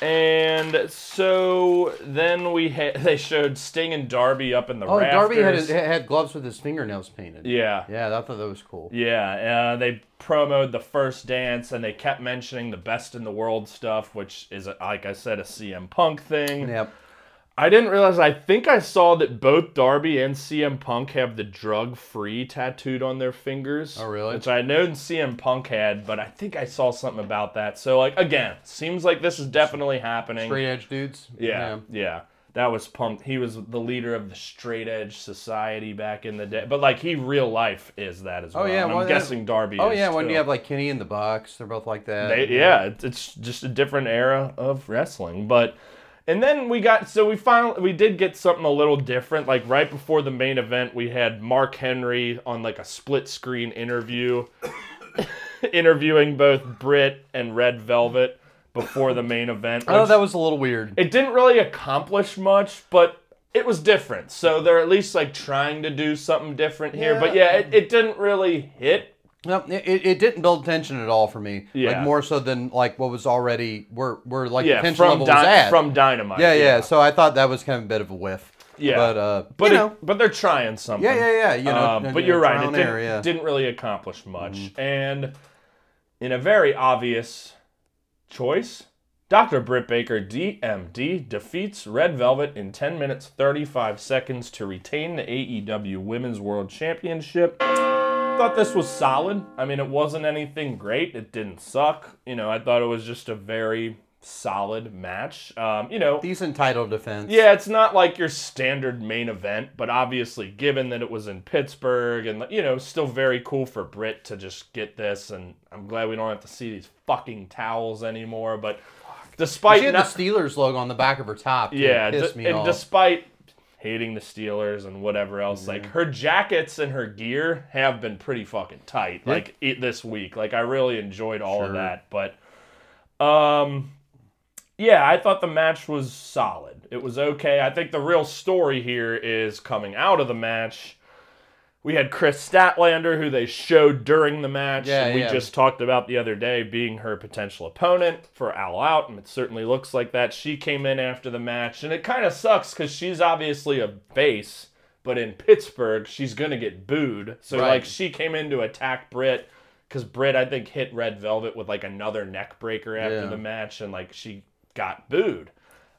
And so then we had [laughs] they showed Sting and Darby up in the Oh, rafters. Darby had his, had gloves with his fingernails painted. yeah. Yeah, I thought that was cool. Yeah, uh, they promoted the first dance and they kept mentioning the best in the world stuff, which is, like I said, a CM Punk thing. Yep. I didn't realize, I think I saw that both Darby and CM Punk have the drug free tattooed on their fingers. Oh, really? Which I know CM Punk had, but I think I saw something about that. So, like, again, seems like this is definitely happening. Straight edge dudes. Yeah, yeah. That was Punk. He was the leader of the straight edge society back in the day. But like he real life is that as well. Oh well. yeah. And I'm well, guessing Darby. Oh yeah, when you have like Kenny and the Bucks, they're both like that. They, yeah, it's just a different era of wrestling. But and then we got so we finally we did get something a little different. Like right before the main event, we had Mark Henry on like a split screen interview, [coughs] interviewing both Britt and Red Velvet before the main event. Oh, which- that was a little weird. it didn't really accomplish much, but it was different. So they're at least like trying to do something different here. But yeah, it, it didn't really hit. No, it, it didn't build tension at all for me. Yeah. Like more so than like what was already where where like the tension from level was at. from Dynamite. yeah, yeah, So I thought that was kind of a bit of a whiff. Yeah. But uh, But you it- know, but they're trying something. yeah, yeah, yeah. You know, and, but you're right. It didn't, yeah. didn't really accomplish much. And in a very obvious choice, Dr. Britt Baker, DMD, defeats Red Velvet in 10 minutes 35 seconds to retain the AEW Women's World Championship. Thought this was solid. I mean, it wasn't anything great. It didn't suck. You know, I thought it was just a very solid match. Um, you know, Decent title defense. yeah, it's not like your standard main event, but obviously, given that it was in Pittsburgh and you know, still very cool for Britt to just get this, and I'm glad we don't have to see these fucking towels anymore. But despite She had not, the Steelers logo on the back of her top. yeah, It pissed d- me and off. despite hating the Steelers and whatever else, like her jackets and her gear have been pretty fucking tight. Like it, this week, like I really enjoyed all of that. But, um, yeah, I thought the match was solid. It was okay. I think the real story here is coming out of the match. We had Kris Statlander, who they showed during the match, Yeah, we yeah. just talked about the other day being her potential opponent for All Out, and it certainly looks like that. She came in after the match, and it kind of sucks because she's obviously a face, but in Pittsburgh, she's gonna get booed. So Right. like she came in to attack Britt because Britt I think hit Red Velvet with like another neck breaker after Yeah. the match, and like she got booed.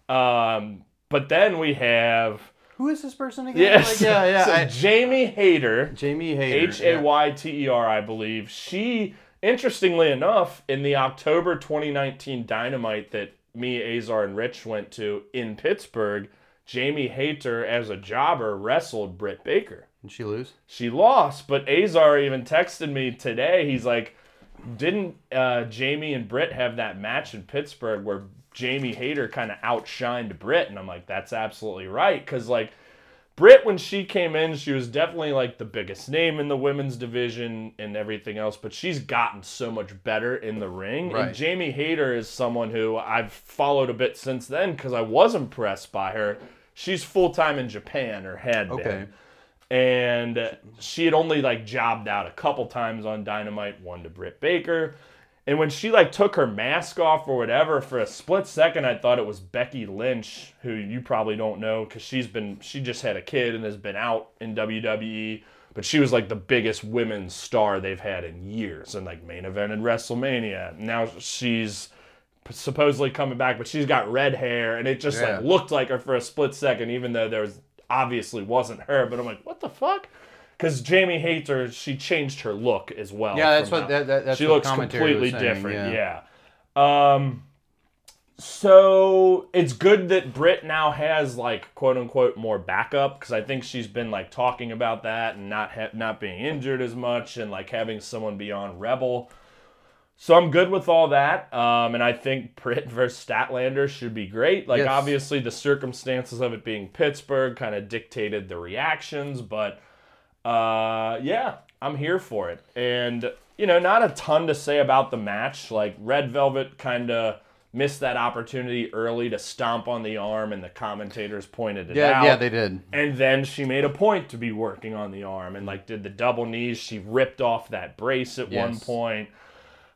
Um, but then we have Who is this person again? yes, Like, yeah, yeah. so I- Jamie Hayter. Jamie Hayter. H A Y T E R, I believe. She, interestingly enough, in the October 2019 Dynamite that me, Azar, and Rich went to in Pittsburgh, Jamie Hayter, as a jobber, wrestled Britt Baker. Did she lose? She lost, but Azar even texted me today. He's like, didn't uh, Jamie and Britt have that match in Pittsburgh where Jamie Hayter kind of outshined Britt? And I'm like, that's absolutely right. Because, like, Britt, when she came in, she was definitely like the biggest name in the women's division and everything else, but she's gotten so much better in the ring. Right. And Jamie Hayter is someone who I've followed a bit since then because I was impressed by her. She's full time in Japan or had Okay. been and she had only like jobbed out a couple times on Dynamite, one to Britt Baker. And when she like took her mask off or whatever, for a split second, I thought it was Becky Lynch, who you probably don't know because she's been she just had a kid and has been out in WWE. But she was like the biggest women's star they've had in years, and like main event in WrestleMania. Now she's supposedly coming back, but she's got red hair, and it just Yeah. like looked like her for a split second, even though there was obviously wasn't her. But I'm like, what the fuck? Because Jamie Hayter. She changed her look as well. Yeah, that's what that, that, that's she what looks completely saying, different. Yeah. Yeah. Um. So it's good that Britt now has like quote unquote more backup because I think she's been like talking about that and not ha- not being injured as much and like having someone be on Rebel. So I'm good with all that, um, and I think Britt [laughs] versus Statlander should be great. Like Yes. obviously the circumstances of it being Pittsburgh kind of dictated the reactions, but uh, yeah, I'm here for it. And you know, not a ton to say about the match. Like Red Velvet kind of missed that opportunity early to stomp on the arm, and the commentators pointed it Yeah, out. yeah, they did. And then she made a point to be working on the arm and like did the double knees. She ripped off that brace at one Yes. point.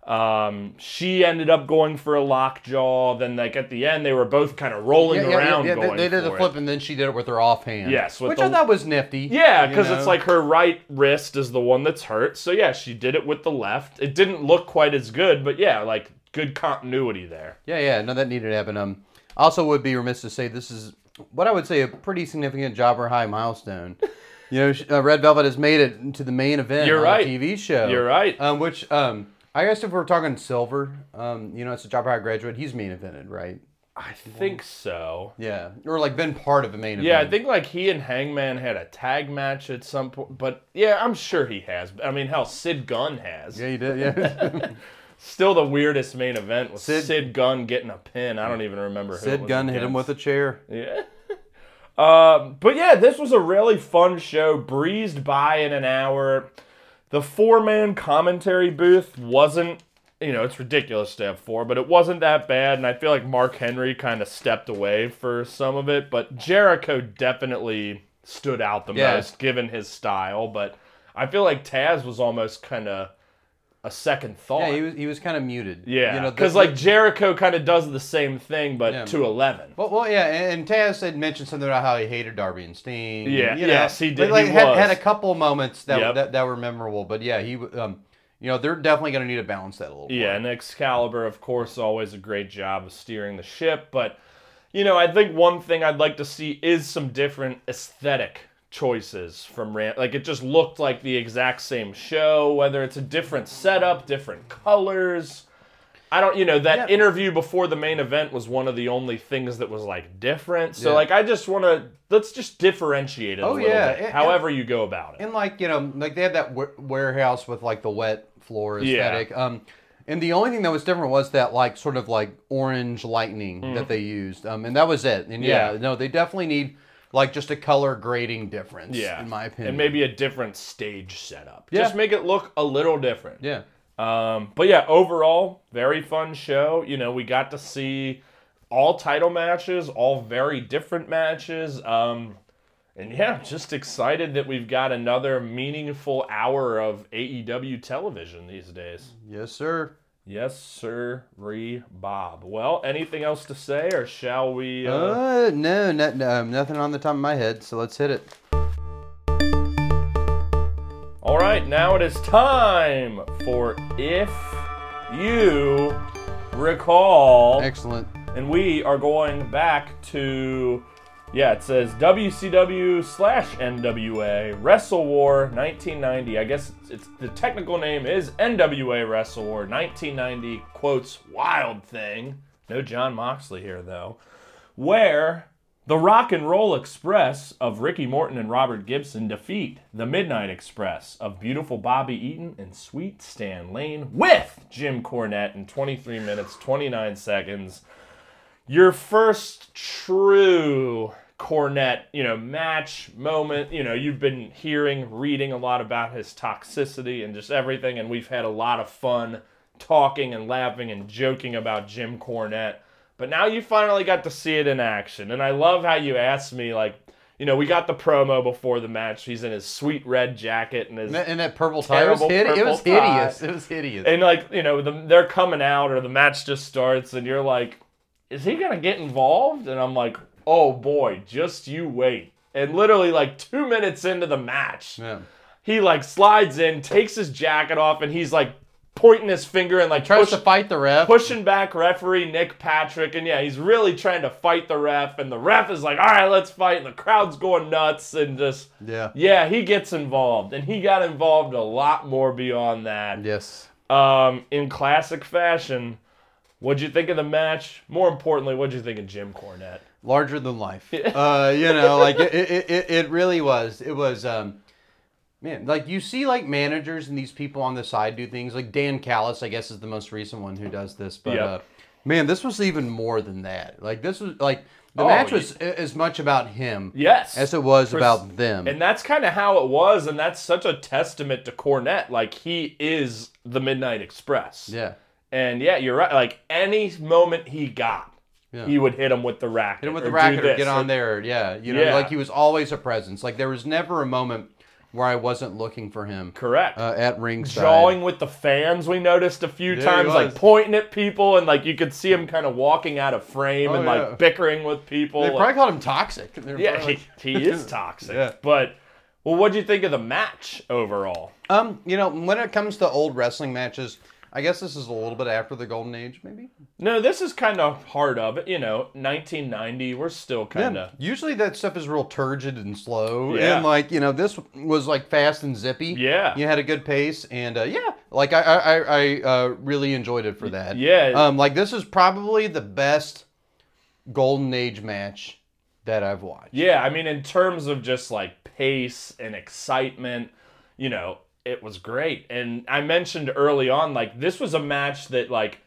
Um, she ended up going for a lockjaw. Then like at the end, they were both kind of rolling Yeah, yeah, around. yeah, they- going they did the for flip, it. and then she did it with her offhand. Yes, with which the- I thought was nifty. Yeah, you because it's like her right wrist is the one that's hurt. So yeah, she did it with the left. It didn't look quite as good, but yeah, like good continuity there. Yeah, yeah, no, that needed to happen. Um, also would be remiss to say this is what I would say a pretty significant jobber high milestone. You know, sh- uh, Red Velvet has made it to the main event You're on right. a TV show. You're right. Um, which um, I guess if we're talking silver, um, you know, it's a job high graduate. He's main evented, right? I think so. Yeah, or like been part of a main event. Yeah, I think like he and Hangman had a tag match at some point, but yeah, I'm sure he has. I mean, hell, Sid Gunn has. Yeah, he did. Yeah. [laughs] Still the weirdest main event was Sid- Sid, Gunn getting a pin. I don't even remember Sid Gunn hit him with a chair. Yeah. [laughs] Um, but yeah, this was a really fun show. Breezed by in an hour. The four man commentary booth wasn't, you know, it's ridiculous to have four, but it wasn't that bad. And I feel like Mark Henry kind of stepped away for some of it. But Jericho definitely stood out the Yeah. most given his style. But I feel like Taz was almost kind of a second thought. Yeah, he was he was kind of muted. Yeah, you know, because like Jericho kind of does the same thing, but Yeah. to eleven. Well, well, yeah, and, and Taz had mentioned something about how he hated Darby and Sting. Yeah, you know, yes, he did, Like, he had, was. had a couple moments that, Yep. that that were memorable, but yeah, he um, you know, they're definitely going to need to balance that a little. Bit. Yeah, more. and Excalibur, of course, always a great job of steering the ship. But, you know, I think one thing I'd like to see is some different aesthetic choices from Ram. Like, it just looked like the exact same show, whether it's a different setup, different colors. I don't, you know, that Yeah. interview before the main event was one of the only things that was like different. So, Yeah. like, I just want to let's just differentiate it a Oh, little yeah, bit, and- however you go about it. And like you know, like they had that wa- warehouse with like the wet floor Yeah. aesthetic. Um, and the only thing that was different was that like sort of like orange lightning Mm-hmm. that they used. Um, and that was it. And yeah, Yeah. no, they definitely need like just a color grading difference. yeah, in my opinion. and maybe a different stage setup. Yeah. Just make it look a little different. yeah. Um, but yeah, overall, very fun show. You know, we got to see all title matches, all very different matches. Um, and yeah, just excited that we've got another meaningful hour of AEW television these days. Yes, sir. Yes, sir, Re Bob. Well, anything else to say, or shall we? Uh... Uh, no, no, no, um, nothing on the top of my head. So let's hit it. All right, now it is time for if you recall. Excellent. and we are going back to yeah it says wcw slash nwa wrestle war 1990 i guess it's, it's the technical name is nwa wrestle war 1990 quotes wild thing. No jon moxley here though. Where the rock and roll express of ricky morton and robert gibson defeat the midnight express of beautiful bobby eaton and sweet stan lane with jim cornette in 23 minutes 29 seconds your first true Cornette, you know, match moment. You know, you've been hearing, reading a lot about his toxicity and just everything, and we've had a lot of fun talking and laughing and joking about Jim Cornette. But now you finally got to see it in action, and I love how you asked me, like, you know, we got the promo before the match. He's in his sweet red jacket and his And that, purple tie. It was, hid- it was purple tie. hideous. It was hideous. and like you know the, they're coming out or the match just starts and you're like is he gonna get involved and i'm like oh boy just you wait and literally like two minutes into the match yeah. he like slides in takes his jacket off and he's like pointing his finger and like Tries push- to fight the ref. pushing back referee Nick Patrick, and yeah, he's really trying to fight the ref, and the ref is like, "All right, let's fight," and the crowd's going nuts, and just Yeah. yeah, he gets involved, and he got involved a lot more beyond that. Yes. Um, in classic fashion, what'd you think of the match? More importantly, what'd you think of Jim Cornette? larger than life. uh, you know, like it, it, it, it really was. It was, um, man, like you see like managers and these people on the side do things. Like Don Callis, I guess, is the most recent one who does this. But Yep. uh, man, this was even more than that. Like this was like the Oh, match was a- as much about him Yes. as it was Pres- about them. And that's kind of how it was, and that's such a testament to Cornette. Like he is the Midnight Express. yeah. And yeah, you're right. Like any moment he got, Yeah. he would hit him with the racket. Hit him with the racket or get on there. Yeah. You know, Yeah. like he was always a presence. Like there was never a moment where I wasn't looking for him. Correct. Uh, at ringside. Jawing with the fans, we noticed a few Yeah, times, like pointing at people, and like you could see him kind of walking out of frame Oh, and yeah. like bickering with people. They like- probably called him toxic. Yeah, probably he, he is [laughs] toxic. Yeah. But well, what do you think of the match overall? Um, you know, when it comes to old wrestling matches, I guess this is a little bit after the golden age, maybe. No, this is kind of part of it. You know, 1990. We're still kind of. Usually that stuff is real turgid and slow, Yeah. and like you know, this was like fast and zippy. Yeah. you had a good pace, and uh, yeah, like I I, I, I uh, really enjoyed it for that. Yeah. um, like this is probably the best golden age match that I've watched. Yeah, I mean, in terms of just like pace and excitement, you know, it was great. And I mentioned early on, like, this was a match that, like,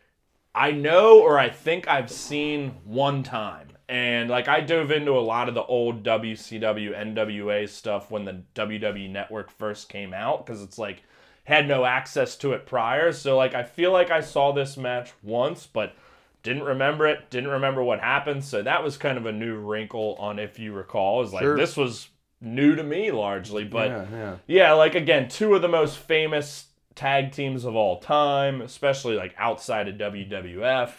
I know or I think I've seen one time. And, like, I dove into a lot of the old WCW, NWA stuff when the WWE Network first came out because it's like, had no access to it prior. So, like, I feel like I saw this match once, but didn't remember it, didn't remember what happened. So that was kind of a new wrinkle on if you recall. Is like Sure. this was new to me largely, but Yeah, yeah. yeah, like again, two of the most famous tag teams of all time, especially like outside of WWF.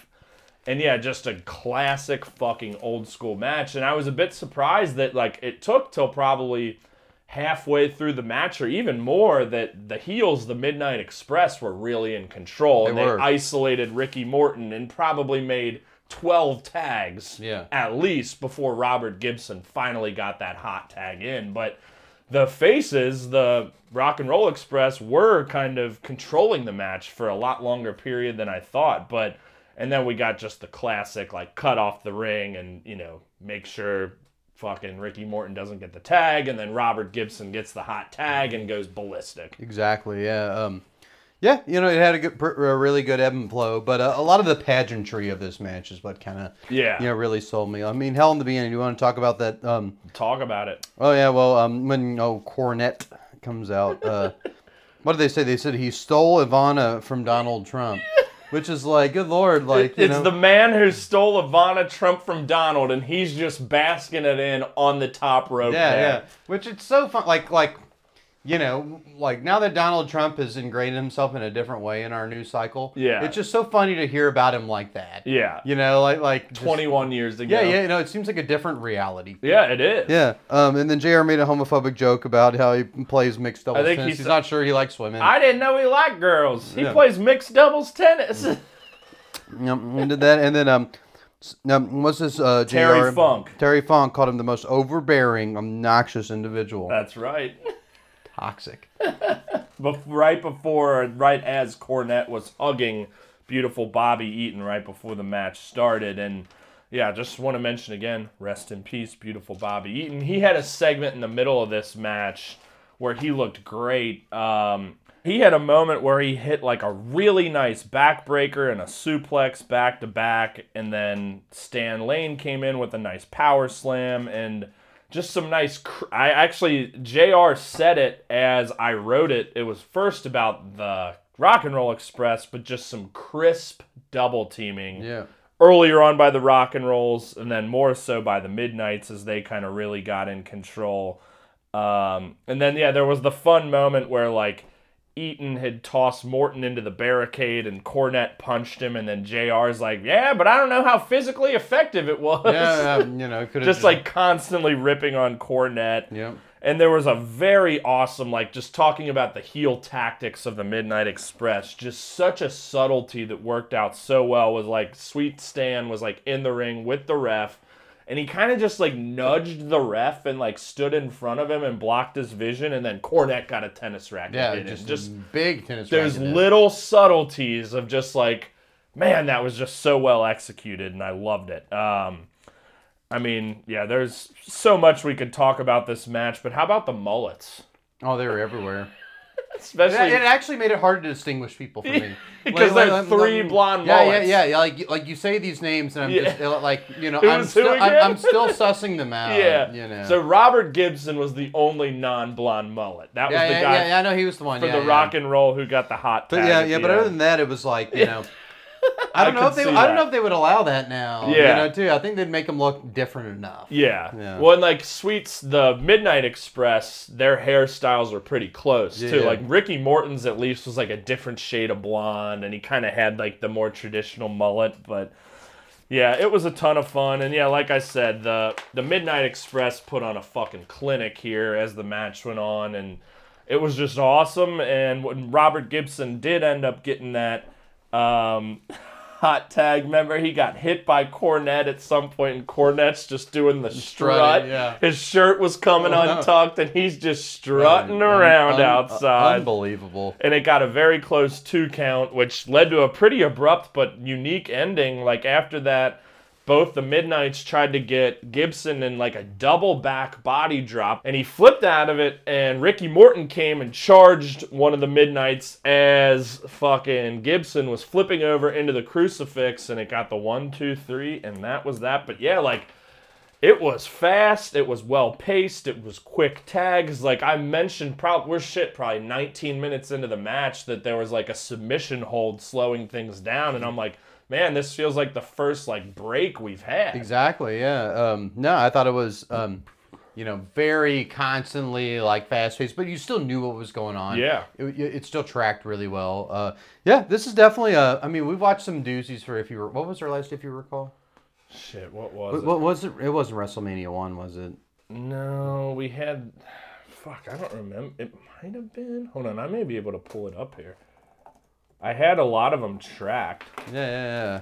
And yeah, just a classic fucking old school match. And I was a bit surprised that like it took till probably halfway through the match or even more that the heels, the Midnight Express, were really in control. and They they were. isolated Ricky Morton and probably made 12 tags Yeah. at least before Robert Gibson finally got that hot tag in. But the faces, the Rock and Roll Express, were kind of controlling the match for a lot longer period than I thought. But and then we got just the classic like cut off the ring and you know make sure fucking Ricky Morton doesn't get the tag, and then Robert Gibson gets the hot tag and goes ballistic. Exactly. Yeah. Um, yeah. You know, it had a good, a really good ebb and flow, but uh, a lot of the pageantry of this match is what kind of, Yeah. you know, really sold me. I mean, hell, in the beginning, you want to talk about that? Um, Talk about it. oh yeah. Well, um, when oh Cornette comes out, uh, [laughs] what did they say? They said he stole Ivana from Donald Trump, which is like, good lord, like you it's know, the man who stole Ivana Trump from Donald, and he's just basking it in on the top rope. Yeah, there. yeah. Which it's so fun. Like, like, you know, like now that Donald Trump has ingrained himself in a different way in our news cycle. Yeah. It's just so funny to hear about him like that. Yeah. You know, like like just- 21 years ago. Yeah, yeah. You know, it seems like a different reality. Yeah, it is. Yeah. Um, and then Jr. made a homophobic joke about how he plays mixed doubles I think tennis. he He's not sure he likes women. I didn't know he liked girls. He Yeah. plays mixed doubles tennis. Yep, and did that, and then um, um what's this? Uh, Jr. Terry Funk. Terry Funk called him the most overbearing, obnoxious individual. That's right. [laughs] Toxic. Bef- right before, right as Cornette was hugging beautiful Bobby Eaton right before the match started. And yeah, just want to mention again, rest in peace, beautiful Bobby Eaton. He had a segment in the middle of this match where he looked great. Um, he had a moment where he hit like a really nice backbreaker and a suplex back to back, and then Stan Lane came in with a nice power slam and just some nice. Cr- I actually Jr. said it as I wrote it. It was first about the Rock and Roll Express, but just some crisp double teaming Yeah. earlier on by the Rock and Rolls, and then more so by the Midnights as they kind of really got in control. Um, and then yeah, there was the fun moment where like Eaton had tossed Morton into the barricade and Cornette punched him, and then JR's like, yeah, but I don't know how physically effective it was. Yeah, um, you know, could just like constantly ripping on Cornette. Yep. And there was a very awesome, like, just talking about the heel tactics of the Midnight Express. Just such a subtlety that worked out so well. Was like, Sweet Stan was like in the ring with the ref, and he kind of just like nudged the ref and like stood in front of him and blocked his vision. And then Cornette got a tennis racket. Yeah, just, just big tennis. there's little subtleties of just like, man, that was just so well executed, and I loved it. Um, I mean, yeah, there's so much we could talk about this match, but how about the mullets? Oh, they were everywhere. [laughs] Especially It, it actually made it hard to distinguish people for me. [laughs] Because there's three blonde yeah, mullets. Yeah, yeah, yeah. Like, like you say these names, and I'm Yeah. just uh, like, you know, I'm still, I'm. I'm still sussing them [laughs] out. yeah, you know. So Robert Gibson was the only non-blonde mullet. That yeah, was the yeah, guy yeah, yeah, I know he was the one for the rock and roll who got the hot But yeah, yeah. But other than that, it was like you know. I don't I know if they. I don't know if they would allow that now. Yeah. You know, too. I think they'd make them look different enough. Yeah. Yeah. Well, and like Sweets, the Midnight Express, their hairstyles were pretty close too. Like Ricky Morton's at least was like a different shade of blonde, and he kind of had like the more traditional mullet. But yeah, it was a ton of fun, and yeah, like I said, the the Midnight Express put on a fucking clinic here as the match went on, and it was just awesome. And when Robert Gibson did end up getting that. Um, [laughs] Hot tag. Remember, he got hit by Cornette at some point, and Cornette's just doing the strut. Strutting, yeah. His shirt was coming Uh-huh. untucked, and he's just strutting Un- around un- outside. Unbelievable. and it got a very close two count, which led to a pretty abrupt but unique ending. Like after that, both the Midnights tried to get Gibson in like a double back body drop, and he flipped out of it. And Ricky Morton came and charged one of the Midnights as fucking Gibson was flipping over into the crucifix, and it got the one, two, three, and that was that. But yeah, like it was fast. It was well paced. It was quick tags. Like I mentioned, probably we're shit. Probably 19 minutes into the match, that there was like a submission hold slowing things down, and I'm like, man, this feels like the first like break we've had. Exactly. Yeah. Um, no, I thought it was, um, you know, very constantly like fast paced, but you still knew what was going on. Yeah. It, it still tracked really well. Uh, yeah. This is definitely a. I mean, we've watched some doozies for if you. Were, what was our last if you recall? Shit, what was What, it? what was it? It wasn't WrestleMania one, was it? No, we had fuck, I don't remember. It might have been. Hold on, I may be able to pull it up here. I had a lot of them tracked. Yeah, yeah, yeah.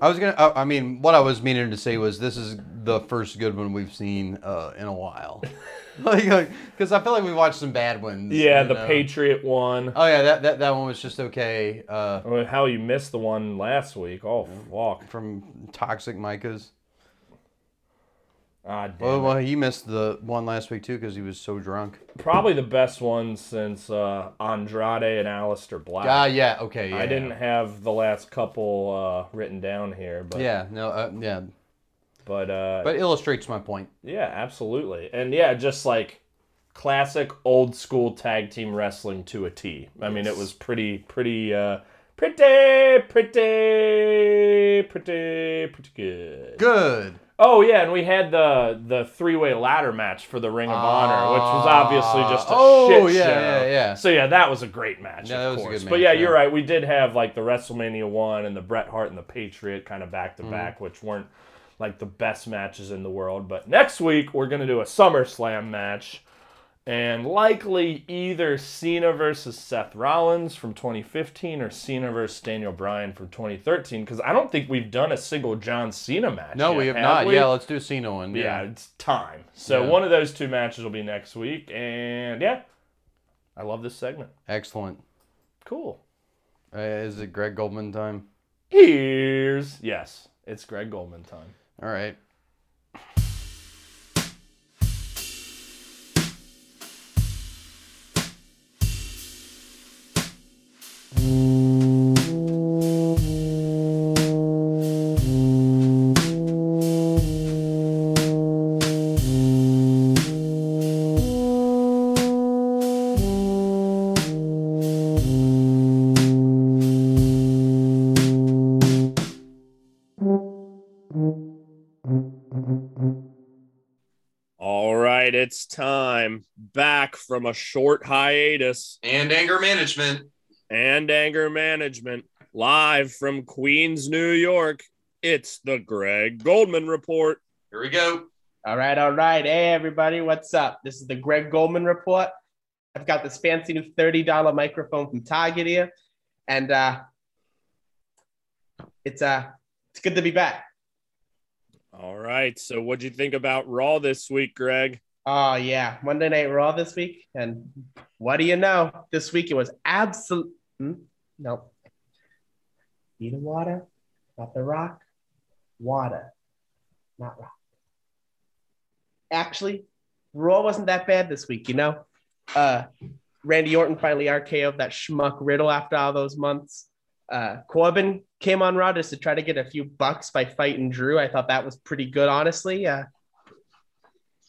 I was gonna. I I mean, what I was meaning to say was this is the first good one we've seen uh, in a while. [laughs] like, because I feel like we watched some bad ones. Yeah, the know? Patriot one. Oh yeah, that, that that one was just okay. Uh, I mean, how you missed the one last week? Oh fuck! from Toxic Micahs. Ah, damn Well, it. well, he missed the one last week too because he was so drunk. Probably the best one since uh, Andrade and Aleister Black. Ah, yeah, okay, yeah. I didn't have the last couple uh, written down here, but Yeah, no, uh, yeah, but uh, but illustrates my point. yeah, absolutely, and yeah, just like classic old school tag team wrestling to a T. I mean, it was pretty, pretty, uh, pretty, pretty, pretty, pretty good. Good. Oh yeah, and we had the the three way ladder match for the Ring of Honor, which was obviously just a shit. oh, shit yeah, show. yeah, yeah. So yeah, that was a great match. Yeah, of that was a course. good But match, yeah, yeah. you're right. We did have like the WrestleMania one and the Bret Hart and the Patriot kind of back to Mm-hmm. back, which weren't like the best matches in the world. But next week we're gonna do a SummerSlam match. And likely either Cena versus Seth Rollins from 2015 or Cena versus Daniel Bryan from 2013. Because I don't think we've done a single John Cena match. No, yet, we have have not. we? Yeah, let's do a Cena one. Yeah, Yeah. it's time. So Yeah. one of those two matches will be next week, and yeah, I love this segment. Excellent. Cool. Uh, is it Greg Goldman time? Here's yes, it's Greg Goldman time. All right. It's time. Back from a short hiatus And anger management. and anger management. Live from Queens, New York. It's the Greg Goldman Report. Here we go. All right, all right. Hey, everybody, what's up? This is the Greg Goldman Report. I've got this fancy new $30 microphone from Target here, and uh, it's uh, it's good to be back. All right. So, what'd you think about Raw this week, Greg? Oh yeah, Monday Night Raw this week, and what do you know? This week it was absolute. Hmm? No. Need a water, not the rock. Water, not rock. Actually, Raw wasn't that bad this week. You know, uh, Randy Orton finally RKO'd that schmuck Riddle after all those months. Uh, Corbin came on Raw just to try to get a few bucks by fighting Drew. I thought that was pretty good, honestly. Uh,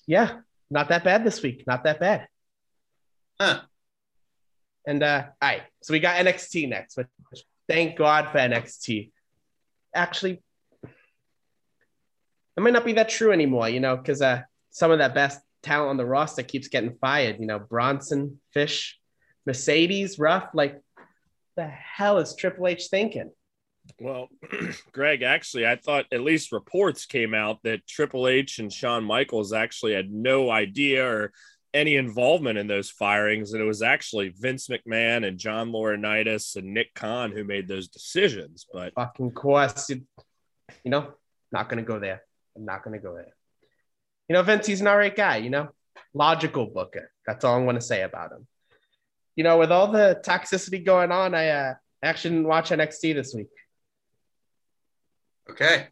yeah, not that bad this week. Not that bad. Huh. And uh, all right, so we got NXT next, which thank God for NXT. Actually, it might not be that true anymore, you know, because uh, some of that best talent on the roster keeps getting fired. You know, Bronson, Fish, Mercedes, Ruff. Like, the hell is Triple H thinking? Well, [clears throat] Greg, actually, I thought at least reports came out that Triple H and Shawn Michaels actually had no idea or any involvement in those firings. And it was actually Vince McMahon and John Laurinaitis and Nick Khan who made those decisions. But Fucking course, you, know, not gonna go there. I'm not gonna go there. You know, Vince, he's an alright guy. You know, logical booker. That's all I'm gonna say about him. You know, with all the toxicity going on, I uh, actually didn't watch NXT this week. Okay.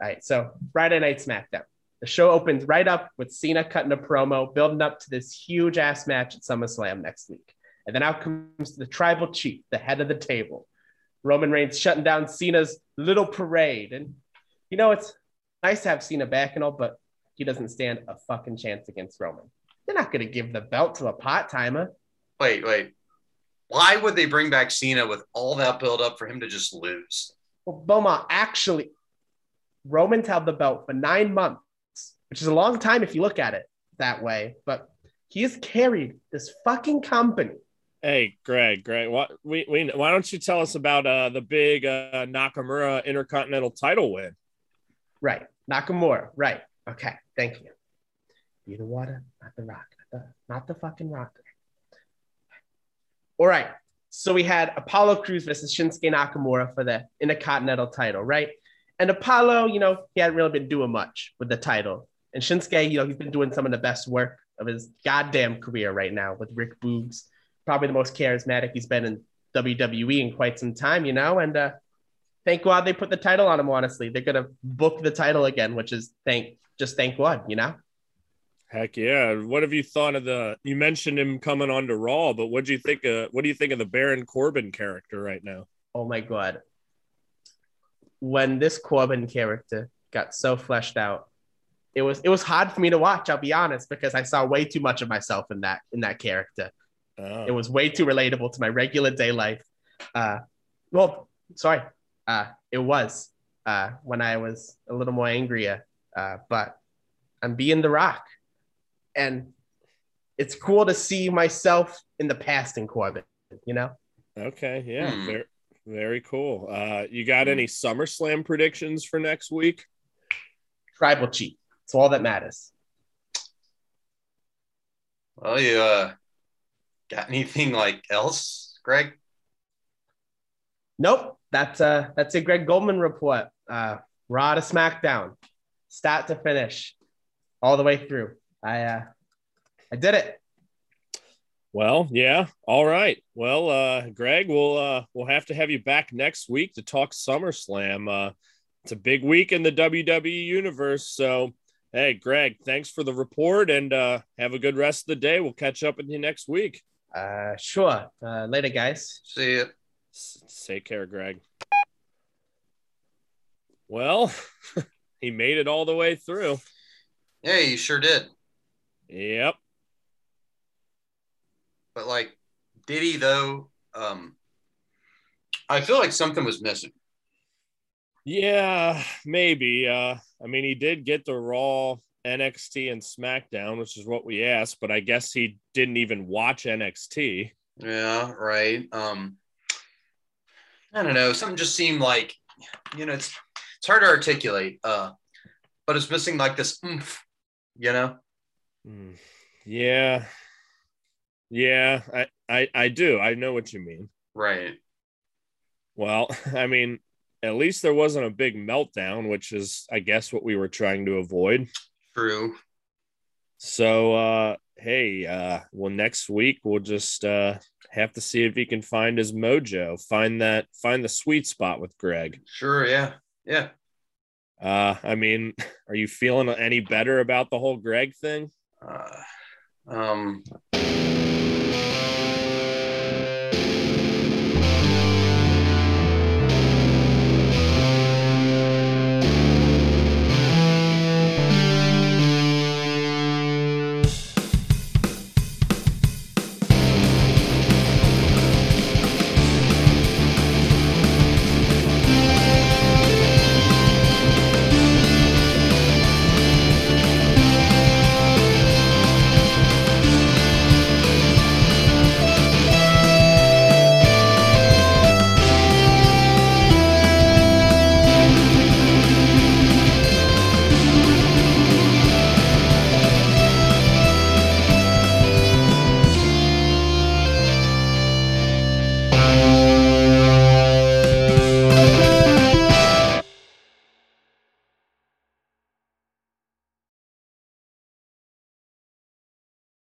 All right, so Friday Night SmackDown. The show opens right up with Cena cutting a promo, building up to this huge ass match at SummerSlam next week. And then out comes the tribal chief, the head of the table. Roman Reigns shutting down Cena's little parade. And, you know, it's nice to have Cena back and all, but he doesn't stand a fucking chance against Roman. They're not going to give the belt to a pot timer. Wait, wait. Why would they bring back Cena with all that build up for him to just lose? Well, Beaumont actually, Roman's held the belt for nine months, which is a long time if you look at it that way. But he has carried this fucking company. hey, Greg, Greg, what we, we why don't you tell us about uh, the big uh, Nakamura Intercontinental title win? Right. Nakamura. Right. Okay. Thank you. Be the water, not the rock, not the, not the fucking rock. All right. So we had Apollo Crews versus Shinsuke Nakamura for the Intercontinental title, right? And Apollo, you know, he hadn't really been doing much with the title. And Shinsuke, you know, he's been doing some of the best work of his goddamn career right now with Rick Boogs, probably the most charismatic he's been in WWE in quite some time, you know. And uh, thank God they put the title on him. Honestly, they're gonna book the title again, which is thank just thank God, you know. Heck yeah! What have you thought of the? You mentioned him coming on to Raw, but what do you think? Of, what do you think of the Baron Corbin character right now? Oh my God! When this Corbin character got so fleshed out, it was it was hard for me to watch. I'll be honest, because I saw way too much of myself in that in that character. Oh. It was way too relatable to my regular day life. Uh, well, sorry, uh, it was uh, when I was a little more angrier. Uh, but I'm being the Rock, and it's cool to see myself in the past in Corbin. You know? Okay, yeah, Hmm. very, very cool. Uh, you got any SummerSlam predictions for next week? Tribal chief. It's all that matters. Well, you uh, got anything like else, Greg? Nope. That's uh that's a Greg Goldman report. Uh Raw to SmackDown. Start to finish. All the way through. I uh I did it. Well, yeah. All right. Well, uh, Greg, we'll uh, we'll have to have you back next week to talk SummerSlam. Uh, it's a big week in the WWE universe. So, hey, Greg, thanks for the report, and uh, have a good rest of the day. We'll catch up with you next week. Uh sure. Uh later guys. See it. S- Take care, Greg. Well, [laughs] he made it all the way through. Yeah, you sure did. Yep. But like, did he though? Um, I feel like something was missing. Yeah, maybe. Uh, I mean, he did get the Raw, NXT, and SmackDown, which is what we asked, but I guess he didn't even watch NXT. Yeah, right. Um, I don't know. Something just seemed like, you know, it's it's hard to articulate. Uh, but it's missing like this oomph, you know. Hmm. Yeah. Yeah, I, I, I do. I know what you mean. Right. Well, [laughs] I mean, at least there wasn't a big meltdown, which is, I guess, what we were trying to avoid. True. So, uh, hey, uh, well, next week we'll just uh, have to see if he can find his mojo, find that, find the sweet spot with Greg. Sure. Yeah. Yeah. Uh, I mean, [laughs] are you feeling any better about the whole Greg thing? Uh, um,